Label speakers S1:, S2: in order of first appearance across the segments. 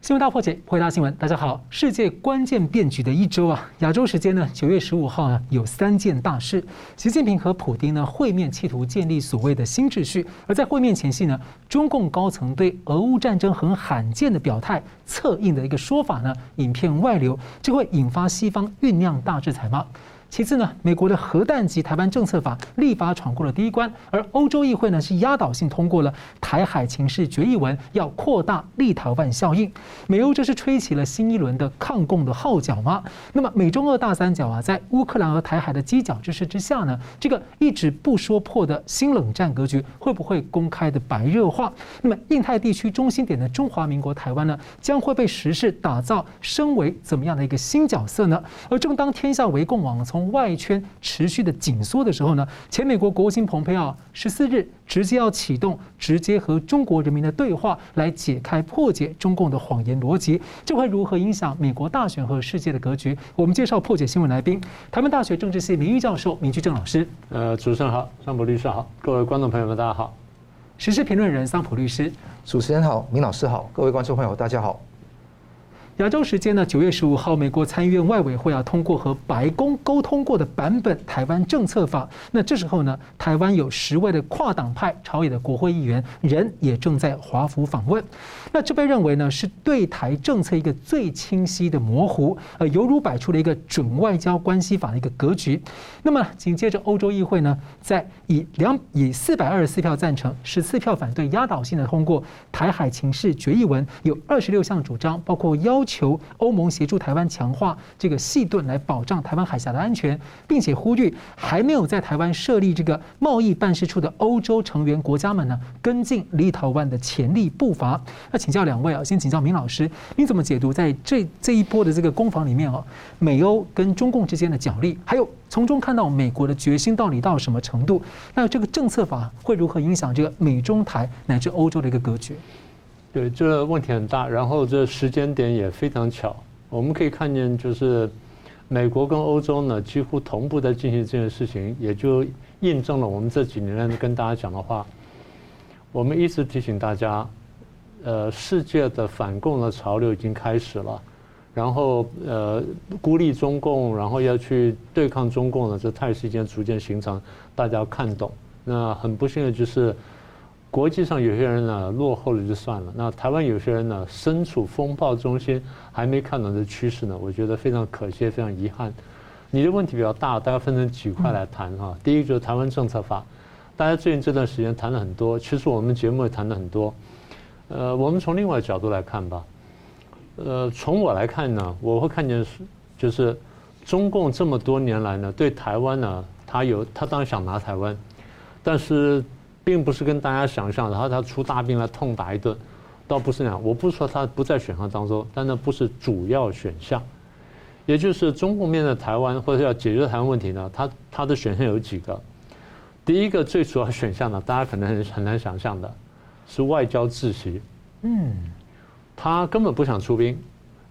S1: 新闻大破解，回答新闻。大家好，世界关键变局的一周啊，亚洲时间呢，九月十五号呢，有三件大事。习近平和普丁呢会面，企图建立所谓的新秩序。而在会面前夕呢，中共高层对俄乌战争很罕见的表态，策应的一个说法呢，影片外流，这会引发西方酝酿大制裁吗？其次呢，美国的核弹及台湾政策法立法闯过了第一关，而欧洲议会呢是压倒性通过了台海情势决议文，要扩大立陶宛效应。美欧这是吹起了新一轮的抗共的号角吗？那么美中俄大三角啊，在乌克兰和台海的犄角之势之下呢，这个一直不说破的新冷战格局会不会公开的白热化？那么印太地区中心点的中华民国台湾呢，将会被时势打造升为怎么样的一个新角色呢？而正当天下为共网从外圈持续的紧缩的时候呢，前美国国务卿蓬佩奥十四日直接要启动直接和中国人民的对话，来解开破解中共的谎言逻辑，这会如何影响美国大选和世界的格局？我们介绍破解新闻来宾，台湾大学政治系名誉教授明居正老师。
S2: 呃，主持人好，桑普律师好，各位观众朋友们大家好。
S1: 时事评论人桑普律师，
S3: 主持人好，明老师好，各位观众朋友大家好。
S1: 亚洲时间呢，九月十五号，美国参议院外委会啊通过和白宫沟通过的版本台湾政策法。那这时候呢，台湾有十位的跨党派朝野的国会议员人也正在华府访问。那这被认为呢是对台政策一个最清晰的模糊，呃，犹如摆出了一个准外交关系法的一个格局。那么紧接着欧洲议会呢，在以两以四百二十四票赞成、十四票反对压倒性的通过台海情势决议文，有二十六项主张，包括要。求欧盟协助台湾强化这个细盾来保障台湾海峡的安全，并且呼吁还没有在台湾设立这个贸易办事处的欧洲成员国家们呢，跟进立陶宛的潜力步伐。那请教两位啊，先请教明老师，你怎么解读在这这一波的这个攻防里面哦，美欧跟中共之间的角力，还有从中看到美国的决心到底到什么程度？那这个政策法会如何影响这个美中台乃至欧洲的一个格局？
S2: 对，这个问题很大，然后这时间点也非常巧。我们可以看见，就是美国跟欧洲呢几乎同步在进行这件事情，也就印证了我们这几年跟大家讲的话。我们一直提醒大家，呃，世界的反共的潮流已经开始了，然后呃，孤立中共，然后要去对抗中共的这态势已经逐渐形成，大家看懂。那很不幸的就是。国际上有些人呢落后了就算了，那台湾有些人呢身处风暴中心，还没看懂这趋势呢，我觉得非常可惜，非常遗憾。你的问题比较大，大家分成几块来谈哈。第一个就是台湾政策法，大家最近这段时间谈了很多，其实我们节目也谈了很多。呃，我们从另外角度来看吧。呃，从我来看呢，我会看见是就是中共这么多年来呢，对台湾呢，他有他当然想拿台湾，但是。并不是跟大家想象的，然后他出大兵来痛打一顿，倒不是那样。我不是说他不在选项当中，但那不是主要选项。也就是中共面对台湾或者要解决台湾问题呢，他他的选项有几个。第一个最主要选项呢，大家可能很很难想象的，是外交窒息。嗯，他根本不想出兵。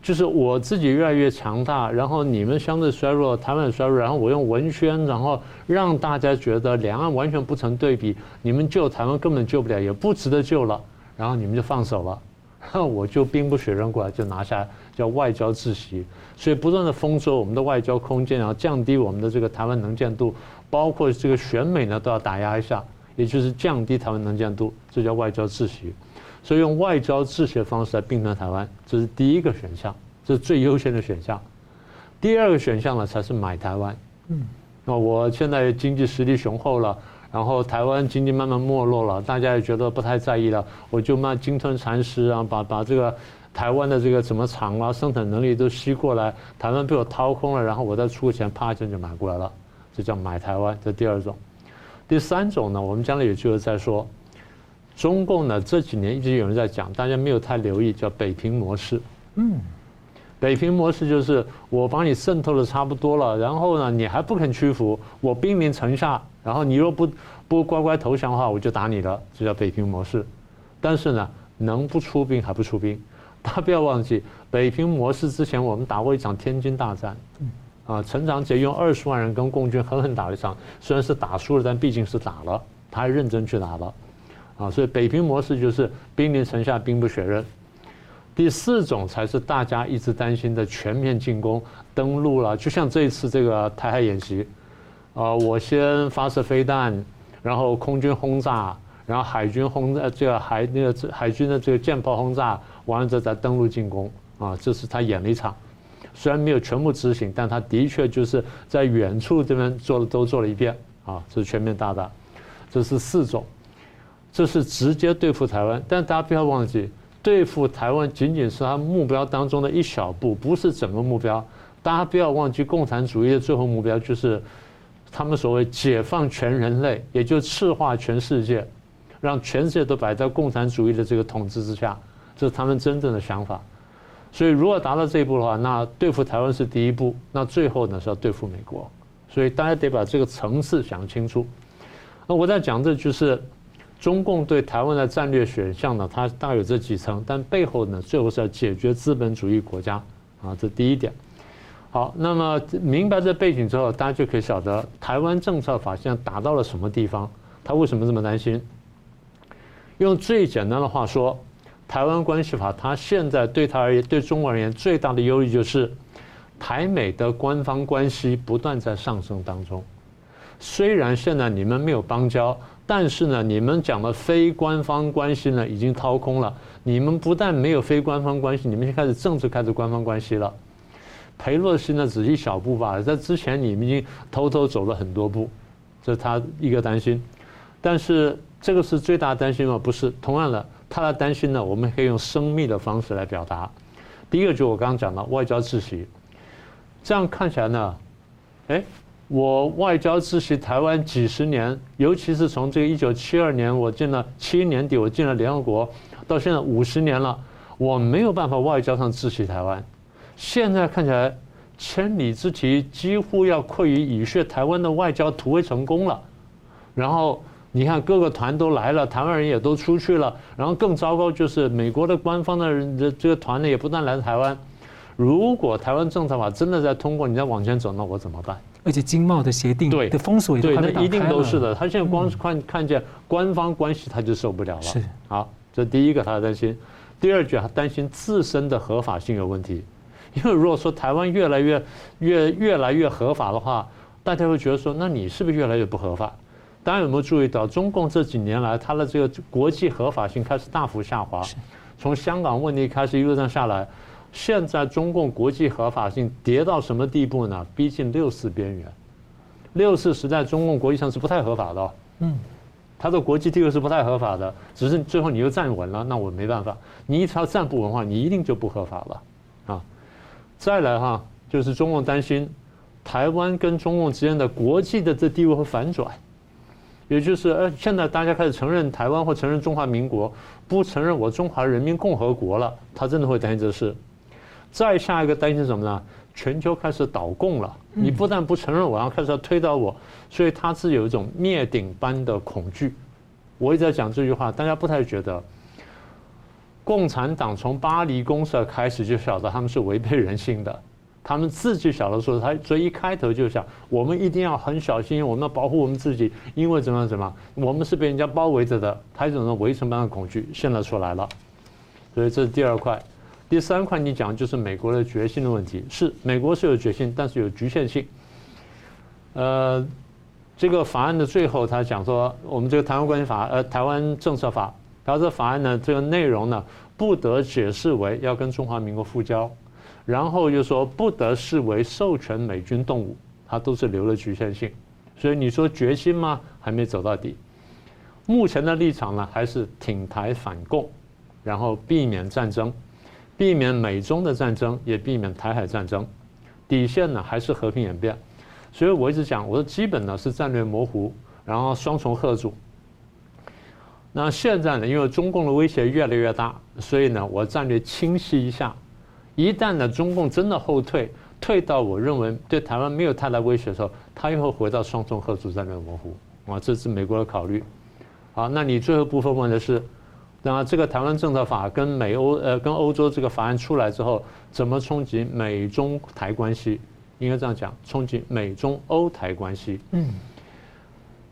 S2: 就是我自己越来越强大，然后你们相对衰弱，台湾衰弱，然后我用文宣，然后让大家觉得两岸完全不成对比，你们救台湾根本救不了，也不值得救了，然后你们就放手了，然 后我就兵不血刃过来就拿下，叫外交窒息，所以不断的封锁我们的外交空间，然后降低我们的这个台湾能见度，包括这个选美呢都要打压一下，也就是降低台湾能见度，这叫外交窒息。所以用外交制裁方式来并吞台湾，这是第一个选项，这是最优先的选项。第二个选项呢，才是买台湾。嗯，那我现在经济实力雄厚了，然后台湾经济慢慢没落了，大家也觉得不太在意了，我就慢鲸吞蚕食啊，把把这个台湾的这个什么厂啊、生产能力都吸过来，台湾被我掏空了，然后我再出个钱，啪一下就买过来了，这叫买台湾。这第二种。第三种呢，我们将来有机会再说。中共呢，这几年一直有人在讲，大家没有太留意，叫北平模式。嗯，北平模式就是我把你渗透的差不多了，然后呢，你还不肯屈服，我兵临城下，然后你若不不乖乖投降的话，我就打你了，这叫北平模式。但是呢，能不出兵还不出兵，大家不要忘记，北平模式之前我们打过一场天津大战。啊，陈长捷用二十万人跟共军狠狠打了一场，虽然是打输了，但毕竟是打了，他还认真去打了。啊，所以北平模式就是兵临城下，兵不血刃。第四种才是大家一直担心的全面进攻、登陆了。就像这一次这个台海演习，啊，我先发射飞弹，然后空军轰炸，然后海军轰炸，这个海那个海军的这个舰炮轰炸，完了之后再登陆进攻。啊，这是他演了一场，虽然没有全部执行，但他的确就是在远处这边做了都做了一遍。啊，这是全面大打，这是四种，这是直接对付台湾。但大家不要忘记。对付台湾仅仅是他目标当中的一小步，不是整个目标。大家不要忘记，共产主义的最后目标就是他们所谓解放全人类，也就赤化全世界，让全世界都摆在共产主义的这个统治之下，这是他们真正的想法。所以，如果达到这一步的话，那对付台湾是第一步，那最后呢是要对付美国。所以，大家得把这个层次想清楚。那我在讲的就是。中共对台湾的战略选项呢，它大有这几层，但背后呢，最后是要解决资本主义国家啊，这第一点。好，那么明白这背景之后，大家就可以晓得台湾政策法现在打到了什么地方，他为什么这么担心？用最简单的话说，台湾关系法它现在对他而言，对中国而言最大的忧虑就是台美的官方关系不断在上升当中。虽然现在你们没有邦交。但是呢，你们讲的非官方关系呢，已经掏空了。你们不但没有非官方关系，你们就开始政治开始官方关系了。裴洛西呢，只是一小步罢了，在之前你们已经偷偷走了很多步，这是他一个担心。但是这个是最大担心吗？不是。同样的，他的担心呢，我们可以用生密的方式来表达。第一个就我刚刚讲的外交秩序，这样看起来呢，哎。我外交窒息台湾几十年，尤其是从这个一九七二年我进了七一年底我进了联合国，到现在五十年了，我没有办法外交上窒息台湾。现在看起来千里之堤几乎要溃于蚁穴，台湾的外交突围成功了。然后你看各个团都来了，台湾人也都出去了。然后更糟糕就是美国的官方的人的这个团呢也不断来台湾。如果台湾政策法真的在通过，你再往前走，那我怎么办？
S1: 而且经贸的协定对的封锁也
S2: 对，那一定都是的。他现在光是看看见官方关系，他就受不了了。
S1: 是，
S2: 好，这第一个他担心。第二句他担心自身的合法性有问题，因为如果说台湾越来越越越来越合法的话，大家会觉得说，那你是不是越来越不合法？大家有没有注意到，中共这几年来，它的这个国际合法性开始大幅下滑，从香港问题开始一路上下来。现在中共国际合法性跌到什么地步呢？逼近六四边缘。六四时代中共国际上是不太合法的，嗯，它的国际地位是不太合法的。只是最后你又站稳了，那我没办法。你一条站不稳的话，你一定就不合法了，啊。再来哈，就是中共担心台湾跟中共之间的国际的这地位会反转，也就是呃，现在大家开始承认台湾或承认中华民国，不承认我中华人民共和国了，他真的会担心这事。再下一个担心什么呢？全球开始倒共了，你不但不承认我，然后开始要推倒我，所以他是有一种灭顶般的恐惧。我一直在讲这句话，大家不太觉得。共产党从巴黎公社开始就晓得他们是违背人性的，他们自己晓得说他，所以一开头就想，我们一定要很小心，我们要保护我们自己，因为怎么样怎么，我们是被人家包围着的，他这种围城般的恐惧现在出来了，所以这是第二块。第三块你讲就是美国的决心的问题，是美国是有决心，但是有局限性。呃，这个法案的最后他讲说，我们这个台湾关系法，呃，台湾政策法，然后这法案呢，这个内容呢，不得解释为要跟中华民国复交，然后又说不得视为授权美军动武，它都是留了局限性。所以你说决心吗？还没走到底。目前的立场呢，还是挺台反共，然后避免战争。避免美中的战争，也避免台海战争，底线呢还是和平演变。所以我一直讲，我说基本呢是战略模糊，然后双重合阻。那现在呢，因为中共的威胁越来越大，所以呢我战略清晰一下。一旦呢中共真的后退，退到我认为对台湾没有太大威胁的时候，他又会回到双重合阻战略模糊。啊，这是美国的考虑。好，那你最后部分问的是？那这个台湾政策法跟美欧呃跟欧洲这个法案出来之后，怎么冲击美中台关系？应该这样讲，冲击美中欧台关系。嗯，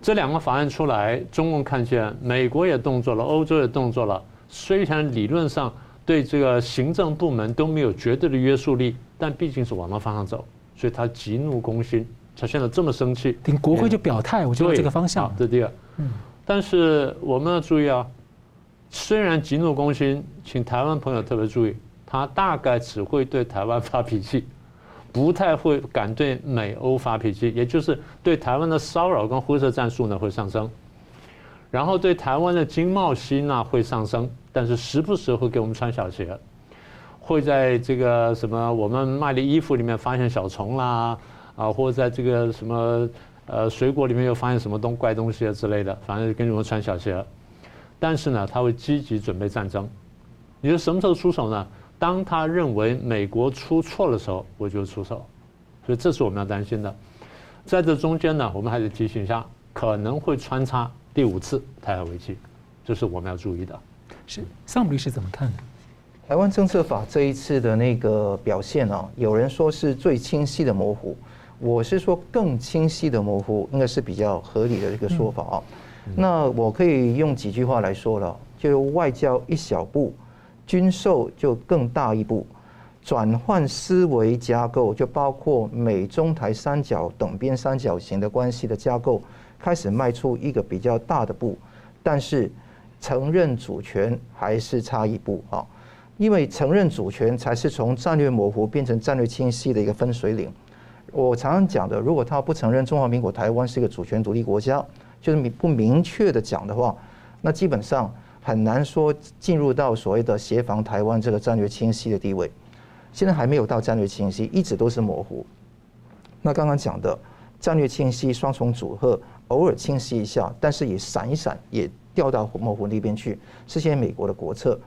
S2: 这两个法案出来，中共看见美国也动作了，欧洲也动作了。虽然理论上对这个行政部门都没有绝对的约束力，但毕竟是往那方向走，所以他急怒攻心，他现在这么生气，
S1: 等国会就表态，我觉得这个方向。
S2: 这第二，嗯，但是我们要注意啊，虽然急怒攻心，请台湾朋友特别注意，他大概只会对台湾发脾气，不太会敢对美欧发脾气，也就是对台湾的骚扰跟灰色战术呢会上升。然后对台湾的经贸吸纳会上升，但是时不时会给我们穿小鞋，会在这个什么我们卖的衣服里面发现小虫啦，啊，或者在这个什么呃水果里面又发现什么东怪东西啊之类的，反正跟我们穿小鞋。但是呢，他会积极准备战争。你说什么时候出手呢？当他认为美国出错的时候，我就出手。所以这是我们要担心的。在这中间呢，我们还得提醒一下，可能会穿插。第五次台海危机，这是我们要注意的。
S1: 是桑普律师怎么看？
S3: 台湾政策法这一次的那个表现啊，有人说是最清晰的模糊，我是说更清晰的模糊，应该是比较合理的一个说法啊。那我可以用几句话来说了，就外交一小步，军售就更大一步，转换思维架构，就包括美中台三角等边三角形的关系的架构。开始迈出一个比较大的步，但是承认主权还是差一步啊！因为承认主权才是从战略模糊变成战略清晰的一个分水岭。我常常讲的，如果他不承认中华民国台湾是一个主权独立国家，就是不明确的讲的话，那基本上很难说进入到所谓的协防台湾这个战略清晰的地位。现在还没有到战略清晰，一直都是模糊。那刚刚讲的战略清晰双重组合。偶尔清晰一下，但是也闪一闪，也掉到模糊那边去，是现在美国的国策。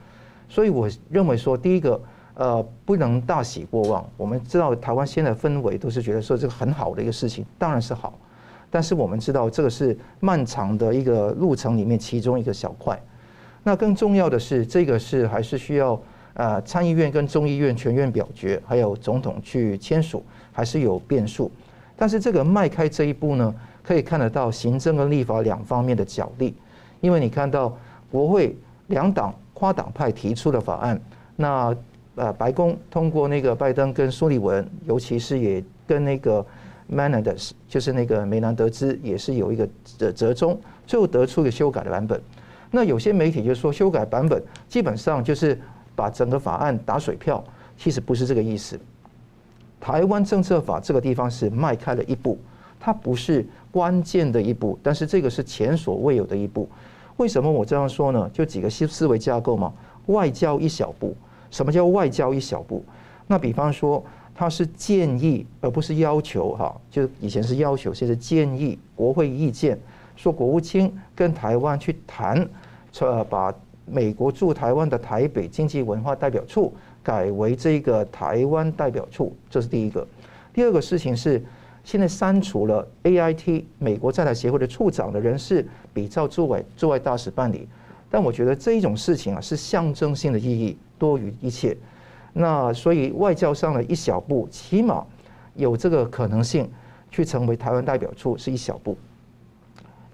S3: 所以我认为说，第一个，呃，不能大喜过望。我们知道台湾现在氛围都是觉得说这个很好的一个事情，当然是好。但是我们知道这个是漫长的一个路程里面其中一个小块。那更重要的是，这个是还是需要呃参议院跟众议院全院表决，还有总统去签署，还是有变数。但是这个迈开这一步呢？可以看得到行政跟立法两方面的角力，因为你看到国会两党跨党派提出的法案，那呃白宫通过那个拜登跟苏利文，尤其是也跟那个 Menendez 就是那个梅南德兹也是有一个折折中，最后得出一个修改的版本。那有些媒体就说修改版本基本上就是把整个法案打水漂，其实不是这个意思。台湾政策法这个地方是迈开了一步，它不是。关键的一步，但是这个是前所未有的一步。为什么我这样说呢？就几个思思维架构嘛。外交一小步，什么叫外交一小步？那比方说，它是建议而不是要求哈，就以前是要求，现在建议国会意见，说国务卿跟台湾去谈，呃，把美国驻台湾的台北经济文化代表处改为这个台湾代表处，这是第一个。第二个事情是。现在删除了 AIT 美国在台协会的处长的人事，比照驻外驻外大使办理。但我觉得这一种事情啊，是象征性的意义多于一切。那所以外交上的一小步，起码有这个可能性去成为台湾代表处是一小步。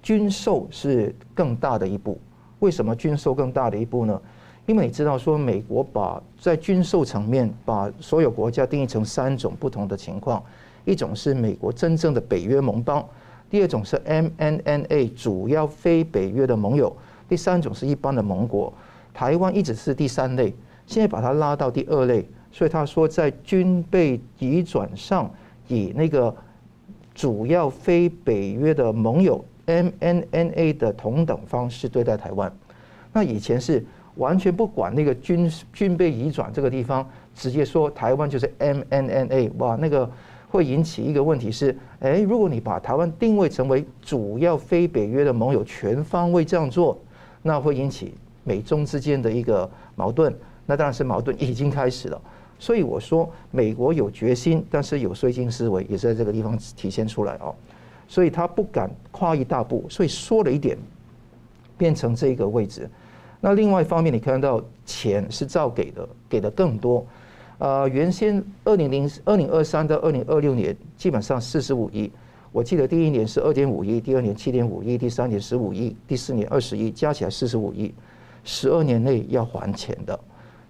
S3: 军售是更大的一步。为什么军售更大的一步呢？因为你知道说，美国把在军售层面把所有国家定义成三种不同的情况。一种是美国真正的北约盟邦，第二种是 MNNA 主要非北约的盟友，第三种是一般的盟国。台湾一直是第三类，现在把它拉到第二类，所以他说在军备移转上，以那个主要非北约的盟友 MNNA 的同等方式对待台湾。那以前是完全不管那个军军备移转这个地方，直接说台湾就是 MNNA，哇，那个。会引起一个问题是，哎，如果你把台湾定位成为主要非北约的盟友，全方位这样做，那会引起美中之间的一个矛盾。那当然是矛盾已经开始了。所以我说，美国有决心，但是有绥靖思维也是在这个地方体现出来哦。所以他不敢跨一大步，所以说了一点，变成这个位置。那另外一方面，你看到钱是照给的，给的更多。呃，原先二零零二零二三到二零二六年基本上四十五亿，我记得第一年是二点五亿，第二年七点五亿，第三年十五亿，第四年二十亿，加起来四十五亿，十二年内要还钱的。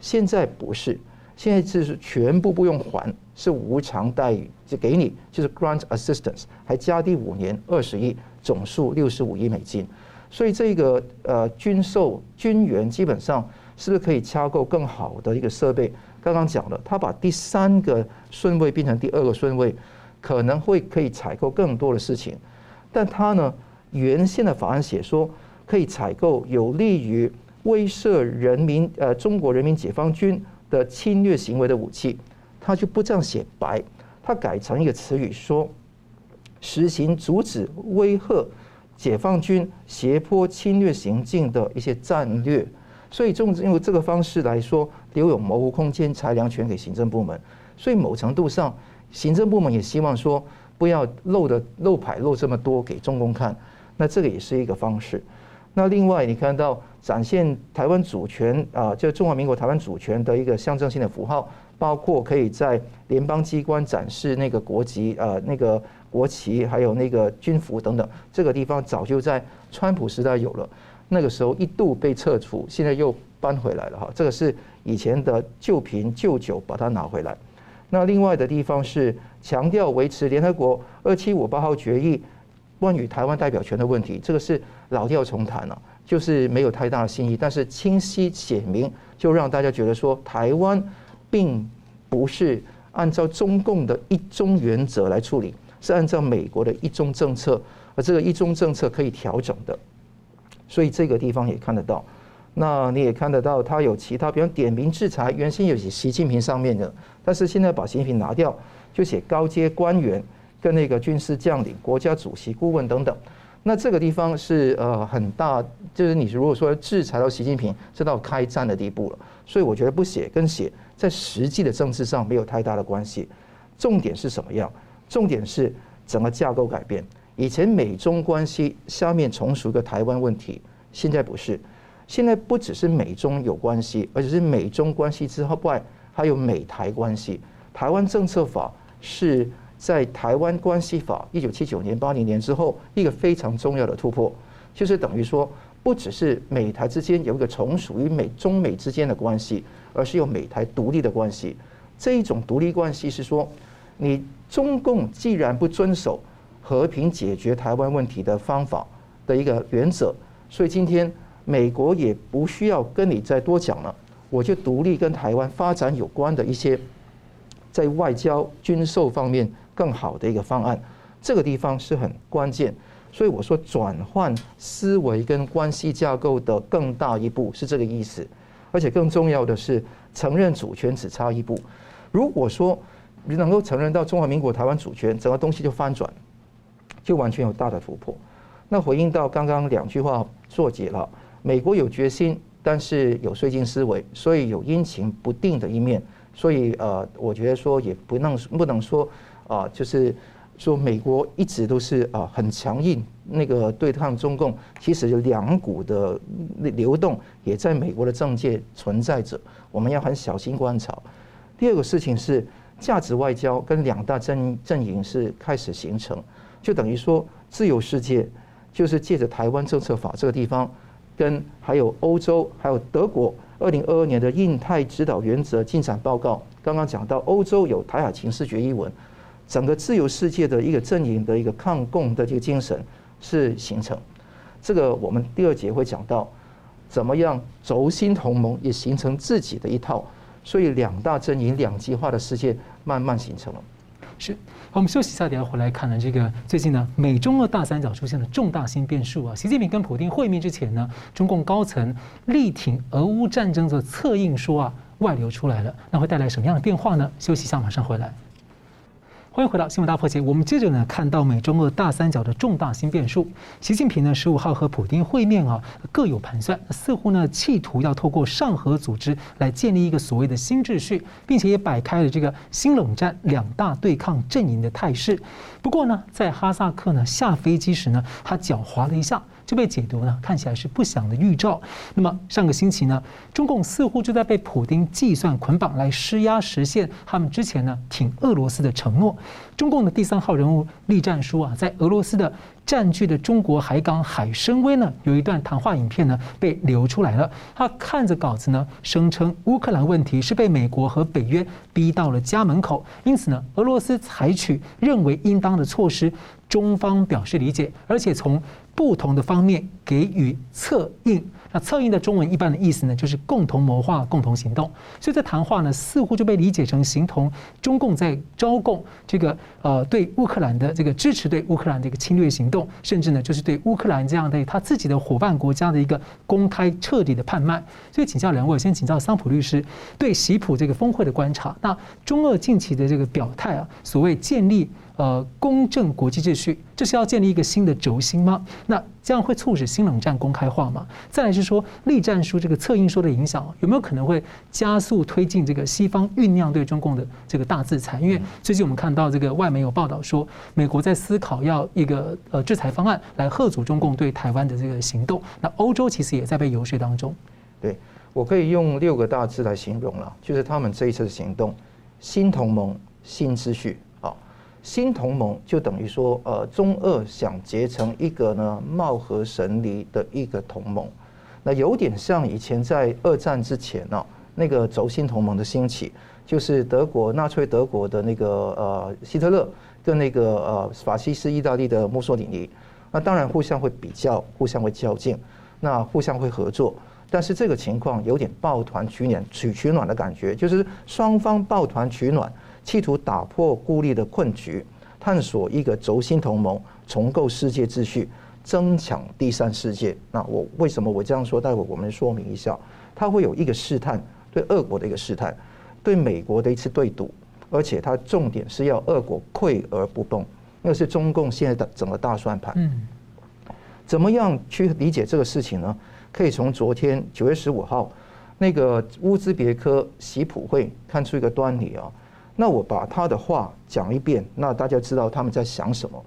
S3: 现在不是，现在就是全部不用还，是无偿待遇，就给你就是 grant assistance，还加第五年二十亿，总数六十五亿美金。所以这个呃军售军援基本上是不是可以洽购更好的一个设备？刚刚讲了，他把第三个顺位变成第二个顺位，可能会可以采购更多的事情。但他呢，原先的法案写说可以采购有利于威慑人民呃中国人民解放军的侵略行为的武器，他就不这样写白，他改成一个词语说实行阻止威吓。解放军胁迫侵略行径的一些战略，所以用用这个方式来说，留有模糊空间，裁量权给行政部门。所以某程度上，行政部门也希望说，不要露的露牌露这么多给中共看。那这个也是一个方式。那另外，你看到展现台湾主权啊，就中华民国台湾主权的一个象征性的符号，包括可以在联邦机关展示那个国籍啊，那个。国旗还有那个军服等等，这个地方早就在川普时代有了，那个时候一度被撤除，现在又搬回来了哈。这个是以前的旧瓶旧酒，把它拿回来。那另外的地方是强调维持联合国二七五八号决议关于台湾代表权的问题，这个是老调重弹了，就是没有太大的新意，但是清晰写明，就让大家觉得说台湾并不是按照中共的一中原则来处理。是按照美国的一中政策，而这个一中政策可以调整的，所以这个地方也看得到。那你也看得到，他有其他，比方点名制裁，原先有写习近平上面的，但是现在把习近平拿掉，就写高阶官员跟那个军事将领、国家主席顾问等等。那这个地方是呃很大，就是你如果说制裁到习近平，这到开战的地步了。所以我觉得不写跟写在实际的政治上没有太大的关系。重点是什么样？重点是整个架构改变。以前美中关系下面从属一个台湾问题，现在不是。现在不只是美中有关系，而且是美中关系之外还有美台关系。台湾政策法是在台湾关系法一九七九年、八零年之后一个非常重要的突破，就是等于说不只是美台之间有一个从属于美中美之间的关系，而是有美台独立的关系。这一种独立关系是说。你中共既然不遵守和平解决台湾问题的方法的一个原则，所以今天美国也不需要跟你再多讲了，我就独立跟台湾发展有关的一些在外交军售方面更好的一个方案，这个地方是很关键。所以我说转换思维跟关系架构的更大一步是这个意思，而且更重要的是承认主权只差一步。如果说你能够承认到中华民国台湾主权，整个东西就翻转，就完全有大的突破。那回应到刚刚两句话作结了，美国有决心，但是有税金思维，所以有阴晴不定的一面。所以呃，我觉得说也不能不能说啊，就是说美国一直都是啊很强硬那个对抗中共，其实有两股的流动也在美国的政界存在着，我们要很小心观察。第二个事情是。价值外交跟两大阵阵营是开始形成，就等于说自由世界就是借着台湾政策法这个地方，跟还有欧洲还有德国二零二二年的印太指导原则进展报告，刚刚讲到欧洲有台海情势决议文，整个自由世界的一个阵营的一个抗共的这个精神是形成。这个我们第二节会讲到，怎么样轴心同盟也形成自己的一套。所以两大阵营两极化的世界慢慢形成了。
S1: 是，我们休息一下，等下回来看呢。这个最近呢，美中俄大三角出现了重大新变数啊。习近平跟普京会面之前呢，中共高层力挺俄乌战争的策应说啊，外流出来了，那会带来什么样的变化呢？休息一下，马上回来。欢迎回到新闻大破解。我们接着呢，看到美中俄大三角的重大新变数。习近平呢，十五号和普京会面啊，各有盘算，似乎呢，企图要透过上合组织来建立一个所谓的新秩序，并且也摆开了这个新冷战两大对抗阵营的态势。不过呢，在哈萨克呢下飞机时呢，他脚滑了一下，就被解读呢，看起来是不祥的预兆。那么上个星期呢，中共似乎就在被普丁计算捆绑来施压，实现他们之前呢挺俄罗斯的承诺。中共的第三号人物栗战书啊，在俄罗斯的占据的中国海港海参崴呢，有一段谈话影片呢被流出来了。他看着稿子呢，声称乌克兰问题是被美国和北约逼到了家门口，因此呢，俄罗斯采取认为应当的措施，中方表示理解，而且从不同的方面给予策应。那策应的中文一般的意思呢，就是共同谋划、共同行动。所以这谈话呢，似乎就被理解成形同中共在招供这个呃对乌克兰的这个支持，对乌克兰的一个侵略行动，甚至呢就是对乌克兰这样的他自己的伙伴国家的一个公开彻底的叛卖。所以请教两位，先请教桑普律师对习普这个峰会的观察。那中俄近期的这个表态啊，所谓建立。呃，公正国际秩序，这是要建立一个新的轴心吗？那这样会促使新冷战公开化吗？再来是说，栗战书这个策应说的影响，有没有可能会加速推进这个西方酝酿对中共的这个大制裁？因为最近我们看到这个外媒有报道说，美国在思考要一个呃制裁方案来贺阻中共对台湾的这个行动。那欧洲其实也在被游说当中。
S3: 对，我可以用六个大字来形容了，就是他们这一次的行动：新同盟、新秩序。新同盟就等于说，呃，中俄想结成一个呢貌合神离的一个同盟，那有点像以前在二战之前呢，那个轴心同盟的兴起，就是德国纳粹德国的那个呃希特勒跟那个呃法西斯意大利的墨索里尼，那当然互相会比较，互相会较劲，那互相会合作，但是这个情况有点抱团取暖取取暖的感觉，就是双方抱团取暖。企图打破孤立的困局，探索一个轴心同盟，重构世界秩序，增强第三世界。那我为什么我这样说？待会我们说明一下。它会有一个试探，对俄国的一个试探，对美国的一次对赌，而且它重点是要俄国溃而不动。那是中共现在的整个大算盘。嗯，怎么样去理解这个事情呢？可以从昨天九月十五号那个乌兹别克习普会看出一个端倪啊。那我把他的话讲一遍，那大家知道他们在想什么。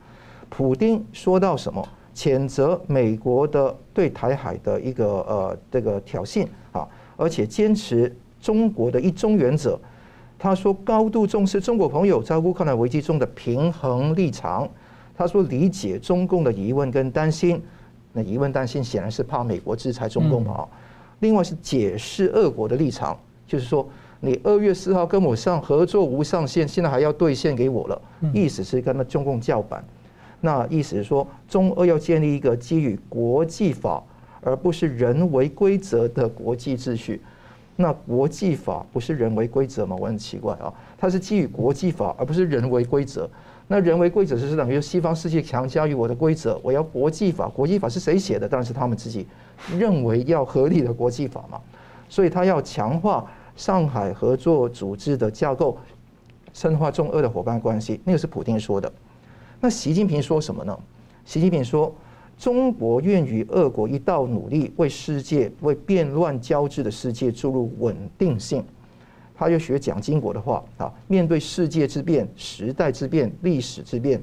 S3: 普丁说到什么？谴责美国的对台海的一个呃这个挑衅啊，而且坚持中国的一中原则。他说高度重视中国朋友在乌克兰危机中的平衡立场。他说理解中共的疑问跟担心。那疑问担心显然是怕美国制裁中共嘛。另外是解释俄国的立场，就是说。你二月四号跟我上合作无上限，现在还要兑现给我了，意思是跟那中共叫板。那意思是说，中俄要建立一个基于国际法而不是人为规则的国际秩序。那国际法不是人为规则吗？我很奇怪啊，它是基于国际法而不是人为规则。那人为规则就是等于西方世界强加于我的规则，我要国际法。国际法是谁写的？当然是他们自己认为要合理的国际法嘛。所以他要强化。上海合作组织的架构，深化中俄的伙伴关系，那个是普京说的。那习近平说什么呢？习近平说，中国愿与俄国一道努力，为世界为变乱交织的世界注入稳定性。他又学蒋经国的话啊，面对世界之变、时代之变、历史之变，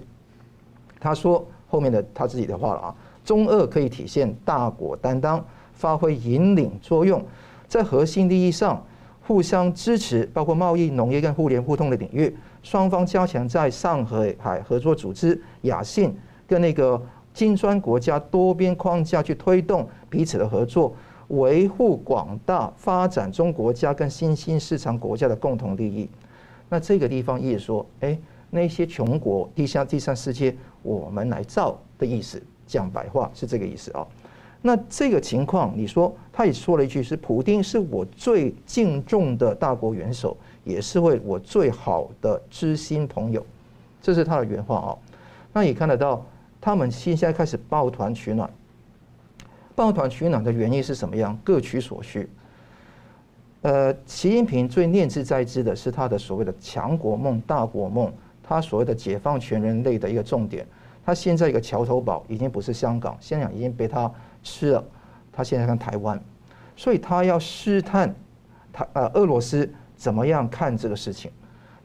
S3: 他说后面的他自己的话了啊，中俄可以体现大国担当，发挥引领作用，在核心利益上。互相支持，包括贸易、农业跟互联互通的领域，双方加强在上海合作组织、亚信跟那个金砖国家多边框架去推动彼此的合作，维护广大发展中国家跟新兴市场国家的共同利益。那这个地方意思说，哎，那些穷国、地下第三世界，我们来造的意思，讲白话是这个意思啊。那这个情况，你说他也说了一句，是普丁是我最敬重的大国元首，也是为我最好的知心朋友，这是他的原话啊。那也看得到，他们现在开始抱团取暖。抱团取暖的原因是什么样？各取所需。呃，习近平最念兹在兹的是他的所谓的强国梦、大国梦，他所谓的解放全人类的一个重点。他现在一个桥头堡已经不是香港，香港已经被他。吃了，他现在看台湾，所以他要试探他呃俄罗斯怎么样看这个事情。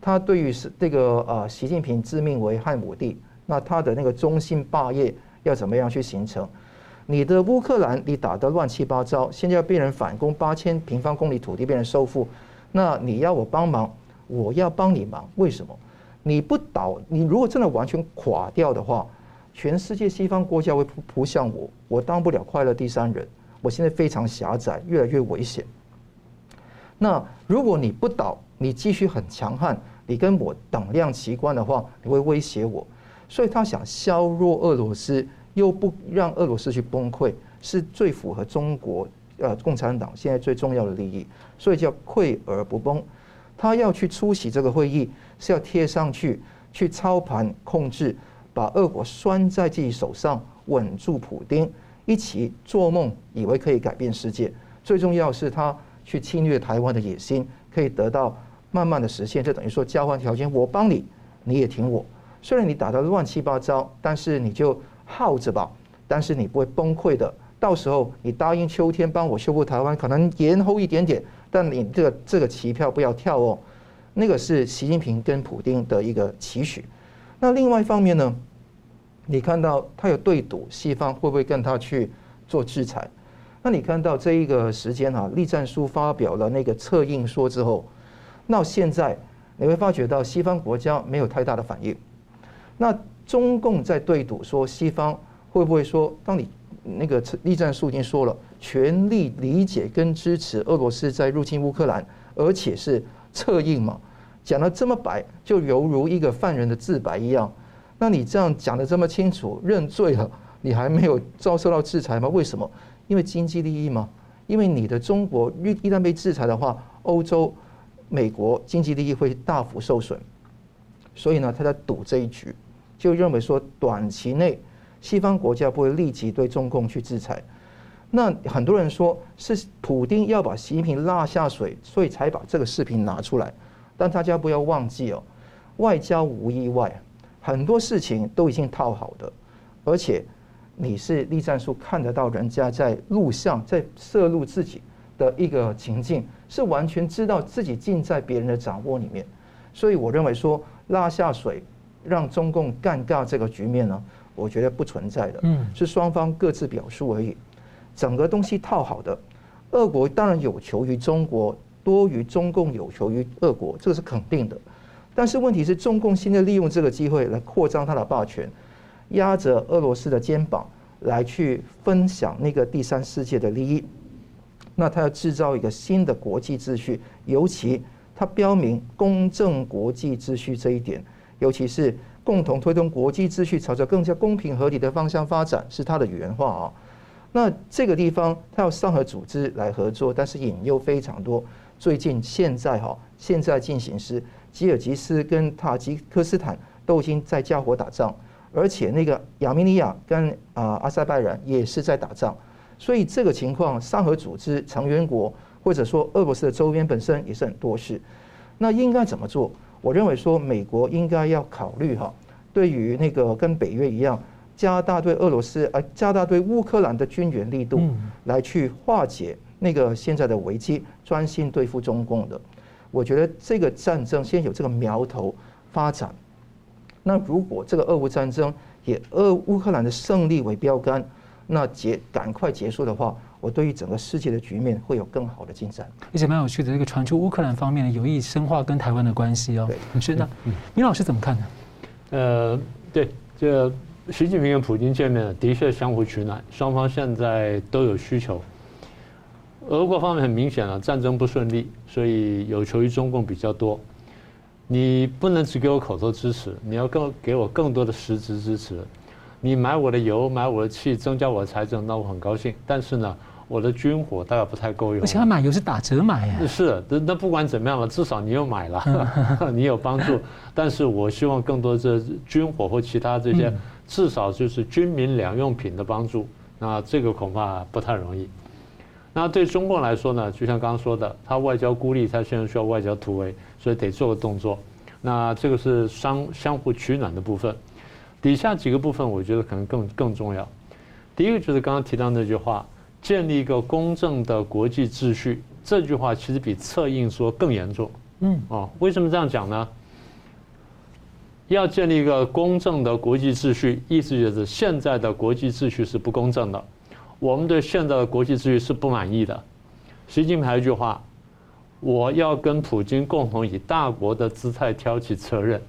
S3: 他对于是这个呃习近平自命为汉武帝，那他的那个中兴霸业要怎么样去形成？你的乌克兰你打得乱七八糟，现在要被人反攻八千平方公里土地被人收复，那你要我帮忙，我要帮你忙，为什么？你不倒，你如果真的完全垮掉的话，全世界西方国家会扑扑向我，我当不了快乐第三人。我现在非常狭窄，越来越危险。那如果你不倒，你继续很强悍，你跟我等量齐观的话，你会威胁我。所以他想削弱俄罗斯，又不让俄罗斯去崩溃，是最符合中国呃共产党现在最重要的利益。所以叫溃而不崩。他要去出席这个会议，是要贴上去，去操盘控制，把俄国拴在自己手上，稳住普丁。一起做梦，以为可以改变世界。最重要是他去侵略台湾的野心，可以得到慢慢的实现。这等于说交换条件，我帮你，你也挺我。虽然你打得乱七八糟，但是你就耗着吧。但是你不会崩溃的。到时候你答应秋天帮我修复台湾，可能延后一点点，但你这个这个期票不要跳哦。那个是习近平跟普丁的一个期许。那另外一方面呢？你看到他有对赌，西方会不会跟他去做制裁？那你看到这一个时间哈，栗战书发表了那个策应说之后，那现在你会发觉到西方国家没有太大的反应。那中共在对赌，说西方会不会说，当你那个栗战书已经说了，全力理解跟支持俄罗斯在入侵乌克兰，而且是策应嘛，讲得这么白，就犹如一个犯人的自白一样。那你这样讲得这么清楚，认罪了，你还没有遭受到制裁吗？为什么？因为经济利益吗？因为你的中国一一旦被制裁的话，欧洲、美国经济利益会大幅受损，所以呢，他在赌这一局，就认为说短期内西方国家不会立即对中共去制裁。那很多人说是普丁要把习近平拉下水，所以才把这个视频拿出来。但大家不要忘记哦，外交无意外。很多事情都已经套好的，而且你是栗战术看得到人家在录像，在摄录自己的一个情境，是完全知道自己尽在别人的掌握里面，所以我认为说拉下水让中共尴尬这个局面呢，我觉得不存在的，嗯，是双方各自表述而已，整个东西套好的，俄国当然有求于中国多于中共有求于俄国，这个是肯定的。但是问题是，中共现在利用这个机会来扩张他的霸权，压着俄罗斯的肩膀来去分享那个第三世界的利益。那他要制造一个新的国际秩序，尤其他标明公正国际秩序这一点，尤其是共同推动国际秩序朝着更加公平合理的方向发展，是他的原话啊。那这个地方他要上合组织来合作，但是引诱非常多。最近现在哈，现在进行时。吉尔吉斯跟塔吉克斯坦都已经在交火打仗，而且那个亚美尼亚跟啊阿塞拜然也是在打仗，所以这个情况，上合组织成员国或者说俄罗斯的周边本身也是很多事。那应该怎么做？我认为说美国应该要考虑哈，对于那个跟北约一样，加大对俄罗斯啊加大对乌克兰的军援力度，来去化解那个现在的危机，专心对付中共的。我觉得这个战争先有这个苗头发展，那如果这个俄乌战争以俄乌克兰的胜利为标杆，那结赶快结束的话，我对于整个世界的局面会有更好的进展。
S1: 而且蛮有趣的，这个传出乌克兰方面有意深化跟台湾的关系哦。对，是的，明老师怎么看呢？
S2: 呃，对，这习近平跟普京见面的确相互取暖，双方现在都有需求。俄国方面很明显啊，战争不顺利，所以有求于中共比较多。你不能只给我口头支持，你要更给我更多的实质支持。你买我的油，买我的气，增加我的财政，那我很高兴。但是呢，我的军火大概不太够用。
S1: 而且他买油是打折买呀。
S2: 是，那那不管怎么样了，至少你又买了，你有帮助。但是我希望更多这军火或其他这些，至少就是军民两用品的帮助。那这个恐怕不太容易。那对中共来说呢，就像刚刚说的，他外交孤立，他现在需要外交突围，所以得做个动作。那这个是相相互取暖的部分。底下几个部分，我觉得可能更更重要。第一个就是刚刚提到那句话，建立一个公正的国际秩序。这句话其实比策应说更严重。嗯，哦，为什么这样讲呢？要建立一个公正的国际秩序，意思就是现在的国际秩序是不公正的。我们对现在的国际秩序是不满意的。习近平还有一句话：“我要跟普京共同以大国的姿态挑起责任。”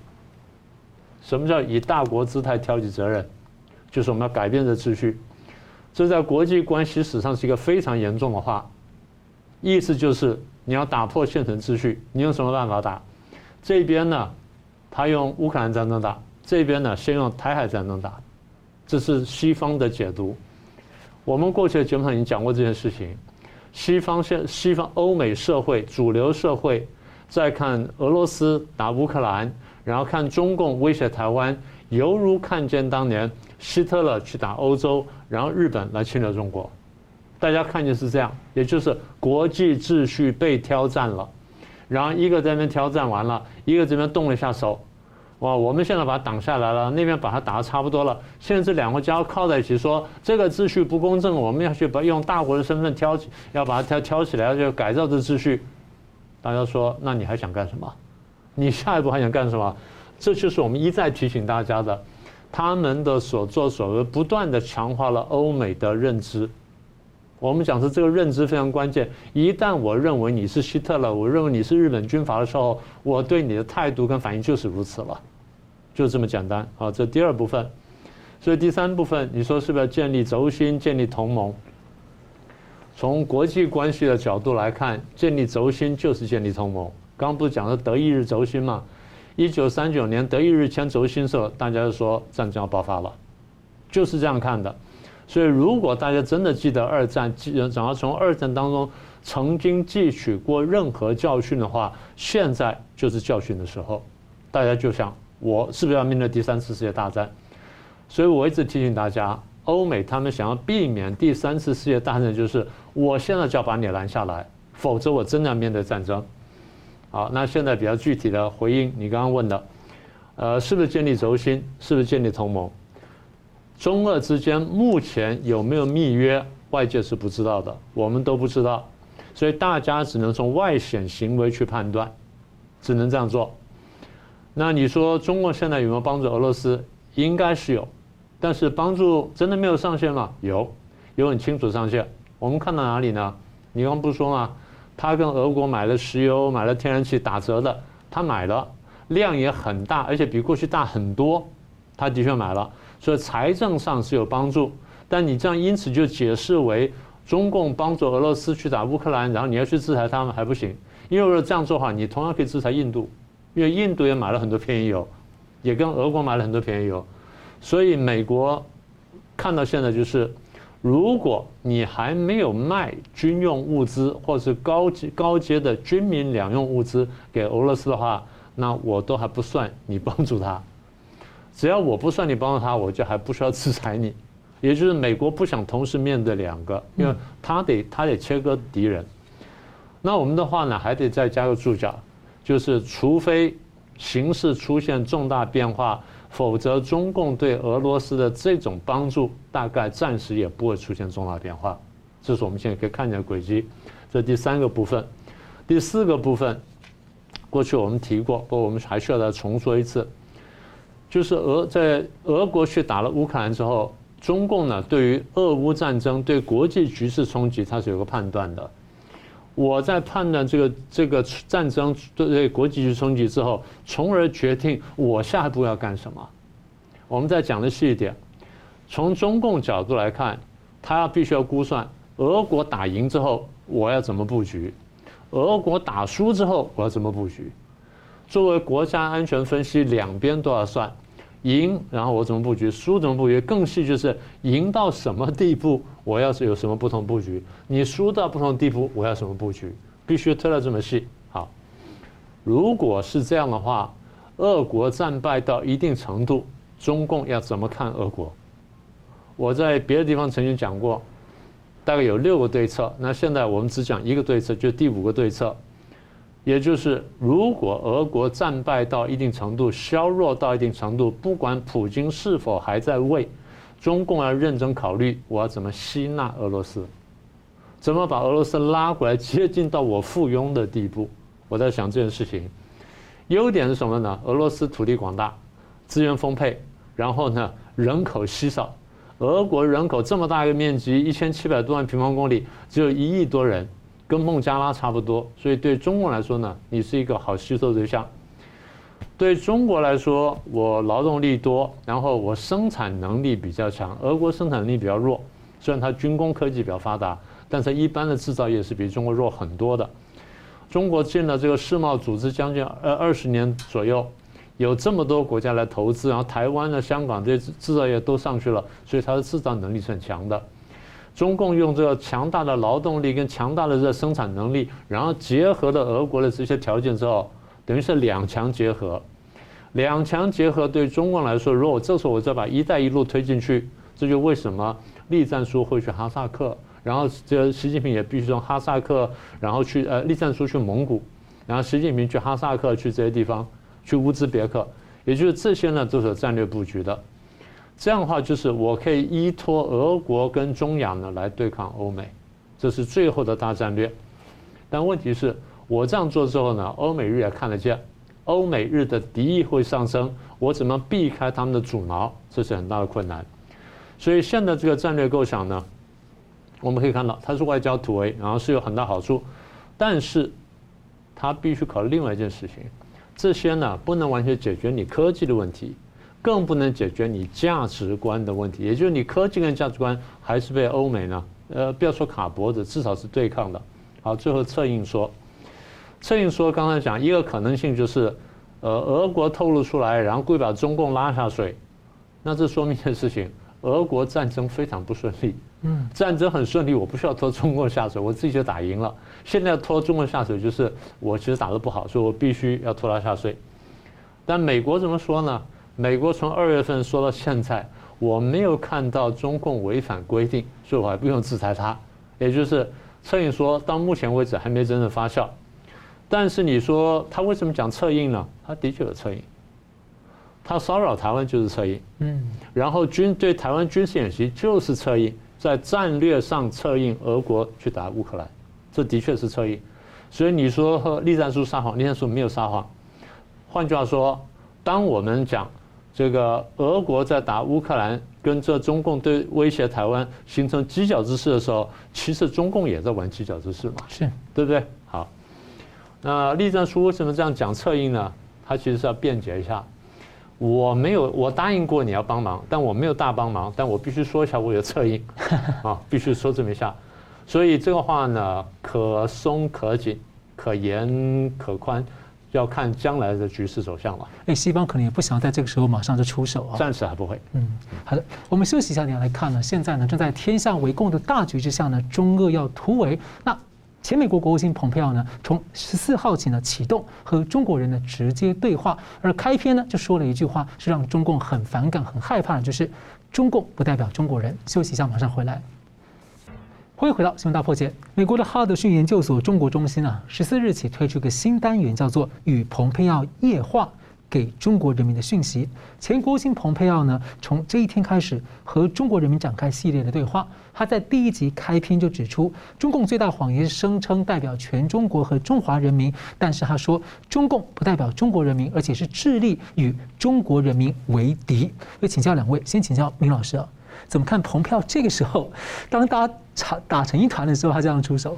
S2: 什么叫以大国姿态挑起责任？就是我们要改变这秩序。这在国际关系史上是一个非常严重的话，意思就是你要打破现存秩序，你用什么办法打？这边呢，他用乌克兰战争打；这边呢，先用台海战争打。这是西方的解读。我们过去的节目上已经讲过这件事情。西方现西方欧美社会主流社会在看俄罗斯打乌克兰，然后看中共威胁台湾，犹如看见当年。希特勒去打欧洲，然后日本来侵略中国，大家看见是这样，也就是国际秩序被挑战了，然后一个在那边挑战完了，一个这边动了一下手，哇，我们现在把它挡下来了，那边把它打得差不多了，现在这两个家靠在一起说这个秩序不公正，我们要去把用大国的身份挑起，要把它挑挑起来，要去改造这秩序，大家说，那你还想干什么？你下一步还想干什么？这就是我们一再提醒大家的。他们的所作所为不断地强化了欧美的认知。我们讲的这个认知非常关键。一旦我认为你是希特勒，我认为你是日本军阀的时候，我对你的态度跟反应就是如此了，就这么简单。好，这第二部分。所以第三部分，你说是不是要建立轴心、建立同盟？从国际关系的角度来看，建立轴心就是建立同盟。刚不是讲的德意日轴心吗？一九三九年，德意日签轴心的时候，大家就说战争要爆发了，就是这样看的。所以，如果大家真的记得二战，记得想要从二战当中曾经汲取过任何教训的话，现在就是教训的时候。大家就想，我是不是要面对第三次世界大战？所以我一直提醒大家，欧美他们想要避免第三次世界大战，就是我现在就要把你拦下来，否则我真的要面对战争。好，那现在比较具体的回应你刚刚问的，呃，是不是建立轴心？是不是建立同盟？中俄之间目前有没有密约？外界是不知道的，我们都不知道，所以大家只能从外显行为去判断，只能这样做。那你说中国现在有没有帮助俄罗斯？应该是有，但是帮助真的没有上限吗？有，有很清楚上限。我们看到哪里呢？你刚刚不是说吗？他跟俄国买了石油，买了天然气打折的，他买了量也很大，而且比过去大很多。他的确买了，所以财政上是有帮助。但你这样因此就解释为中共帮助俄罗斯去打乌克兰，然后你要去制裁他们还不行，因为如果这样做的话，你同样可以制裁印度，因为印度也买了很多便宜油，也跟俄国买了很多便宜油，所以美国看到现在就是。如果你还没有卖军用物资或是高级高阶的军民两用物资给俄罗斯的话，那我都还不算你帮助他。只要我不算你帮助他，我就还不需要制裁你。也就是美国不想同时面对两个，因为他得他得切割敌人。那我们的话呢，还得再加个注脚，就是除非形势出现重大变化。否则，中共对俄罗斯的这种帮助，大概暂时也不会出现重大变化。这是我们现在可以看见的轨迹。这第三个部分，第四个部分，过去我们提过，不过我们还需要再重说一次，就是俄在俄国去打了乌克兰之后，中共呢对于俄乌战争对国际局势冲击，它是有个判断的。我在判断这个这个战争对国际局冲击之后，从而决定我下一步要干什么。我们再讲的细一点，从中共角度来看，他要必须要估算，俄国打赢之后我要怎么布局，俄国打输之后我要怎么布局。作为国家安全分析，两边都要算。赢，然后我怎么布局？输怎么布局？更细就是赢到什么地步，我要是有什么不同布局？你输到不同地步，我要什么布局？必须推到这么细。好，如果是这样的话，俄国战败到一定程度，中共要怎么看俄国？我在别的地方曾经讲过，大概有六个对策。那现在我们只讲一个对策，就第五个对策。也就是，如果俄国战败到一定程度，削弱到一定程度，不管普京是否还在位，中共要认真考虑，我要怎么吸纳俄罗斯，怎么把俄罗斯拉过来，接近到我附庸的地步。我在想这件事情，优点是什么呢？俄罗斯土地广大，资源丰沛，然后呢，人口稀少，俄国人口这么大一个面积，一千七百多万平方公里，只有一亿多人，跟孟加拉差不多，所以对中国来说呢，你是一个好吸收对象。对中国来说，我劳动力多，然后我生产能力比较强。俄国生产力比较弱，虽然它军工科技比较发达，但是一般的制造业是比中国弱很多的。中国进了这个世贸组织将近呃二十年左右。有这么多国家来投资，然后台湾呢、香港这些制造业都上去了，所以它的制造能力是很强的。中共用这个强大的劳动力跟强大的这个生产能力，然后结合了俄国的这些条件之后，等于是两强结合。两强结合对中共来说，如果这时候我再把“一带一路”推进去，这就为什么栗战书会去哈萨克，然后这习近平也必须从哈萨克，然后去呃栗战书去蒙古，然后习近平去哈萨克去这些地方。去乌兹别克，也就是这些呢，都是有战略布局的。这样的话，就是我可以依托俄国跟中亚呢来对抗欧美，这是最后的大战略。但问题是，我这样做之后呢，欧美日也看得见，欧美日的敌意会上升，我怎么避开他们的阻挠，这是很大的困难。所以现在这个战略构想呢，我们可以看到它是外交突围，然后是有很大好处，但是它必须考虑另外一件事情。这些呢，不能完全解决你科技的问题，更不能解决你价值观的问题。也就是你科技跟价值观还是被欧美呢，呃，不要说卡脖子，至少是对抗的。好，最后策应说，策应说刚才讲一个可能性就是，呃，俄国透露出来，然后故意把中共拉下水，那这说明一件事情。俄国战争非常不顺利，嗯，战争很顺利，我不需要拖中共下水，我自己就打赢了。现在拖中共下水，就是我其实打得不好，所以我必须要拖他下水。但美国怎么说呢？美国从二月份说到现在，我没有看到中共违反规定，所以我还不用制裁他。也就是策应说到目前为止还没真正发酵。但是你说他为什么讲策应呢？他的确有策应。他骚扰台湾就是策应，嗯，然后军对台湾军事演习就是策应，在战略上策应俄国去打乌克兰，这的确是策应。所以你说栗战书撒谎，栗战书没有撒谎。换句话说，当我们讲这个俄国在打乌克兰，跟这中共对威胁台湾形成犄角之势的时候，其实中共也在玩犄角之势嘛，是对不对？好，那栗战书为什么这样讲策应呢？他其实是要辩解一下。我没有，我答应过你要帮忙，但我没有大帮忙，但我必须说一下，我有策应，啊，必须说这么一下，所以这个话呢，可松可紧，可严可宽，要看将来的局势走向了。
S1: 哎，西方可能也不想在这个时候马上就出手啊，
S2: 暂时还不会。嗯，
S1: 好的，我们休息一下，你来看呢，现在呢正在天下为共的大局之下呢，中俄要突围，那。前美国国务卿蓬佩奥呢，从十四号起呢启动和中国人的直接对话，而开篇呢就说了一句话，是让中共很反感、很害怕的，就是中共不代表中国人。休息一下，马上回来。欢迎回到新闻大破解。美国的哈德逊研究所中国中心啊，十四日起推出个新单元，叫做“与蓬佩奥夜话”。给中国人民的讯息，前国务卿蓬佩奥呢，从这一天开始和中国人民展开系列的对话。他在第一集开篇就指出，中共最大谎言是声称代表全中国和中华人民，但是他说中共不代表中国人民，而且是致力与中国人民为敌。所以请教两位，先请教明老师啊，怎么看蓬佩奥这个时候，当大家打打成一团的时候，他这样出手？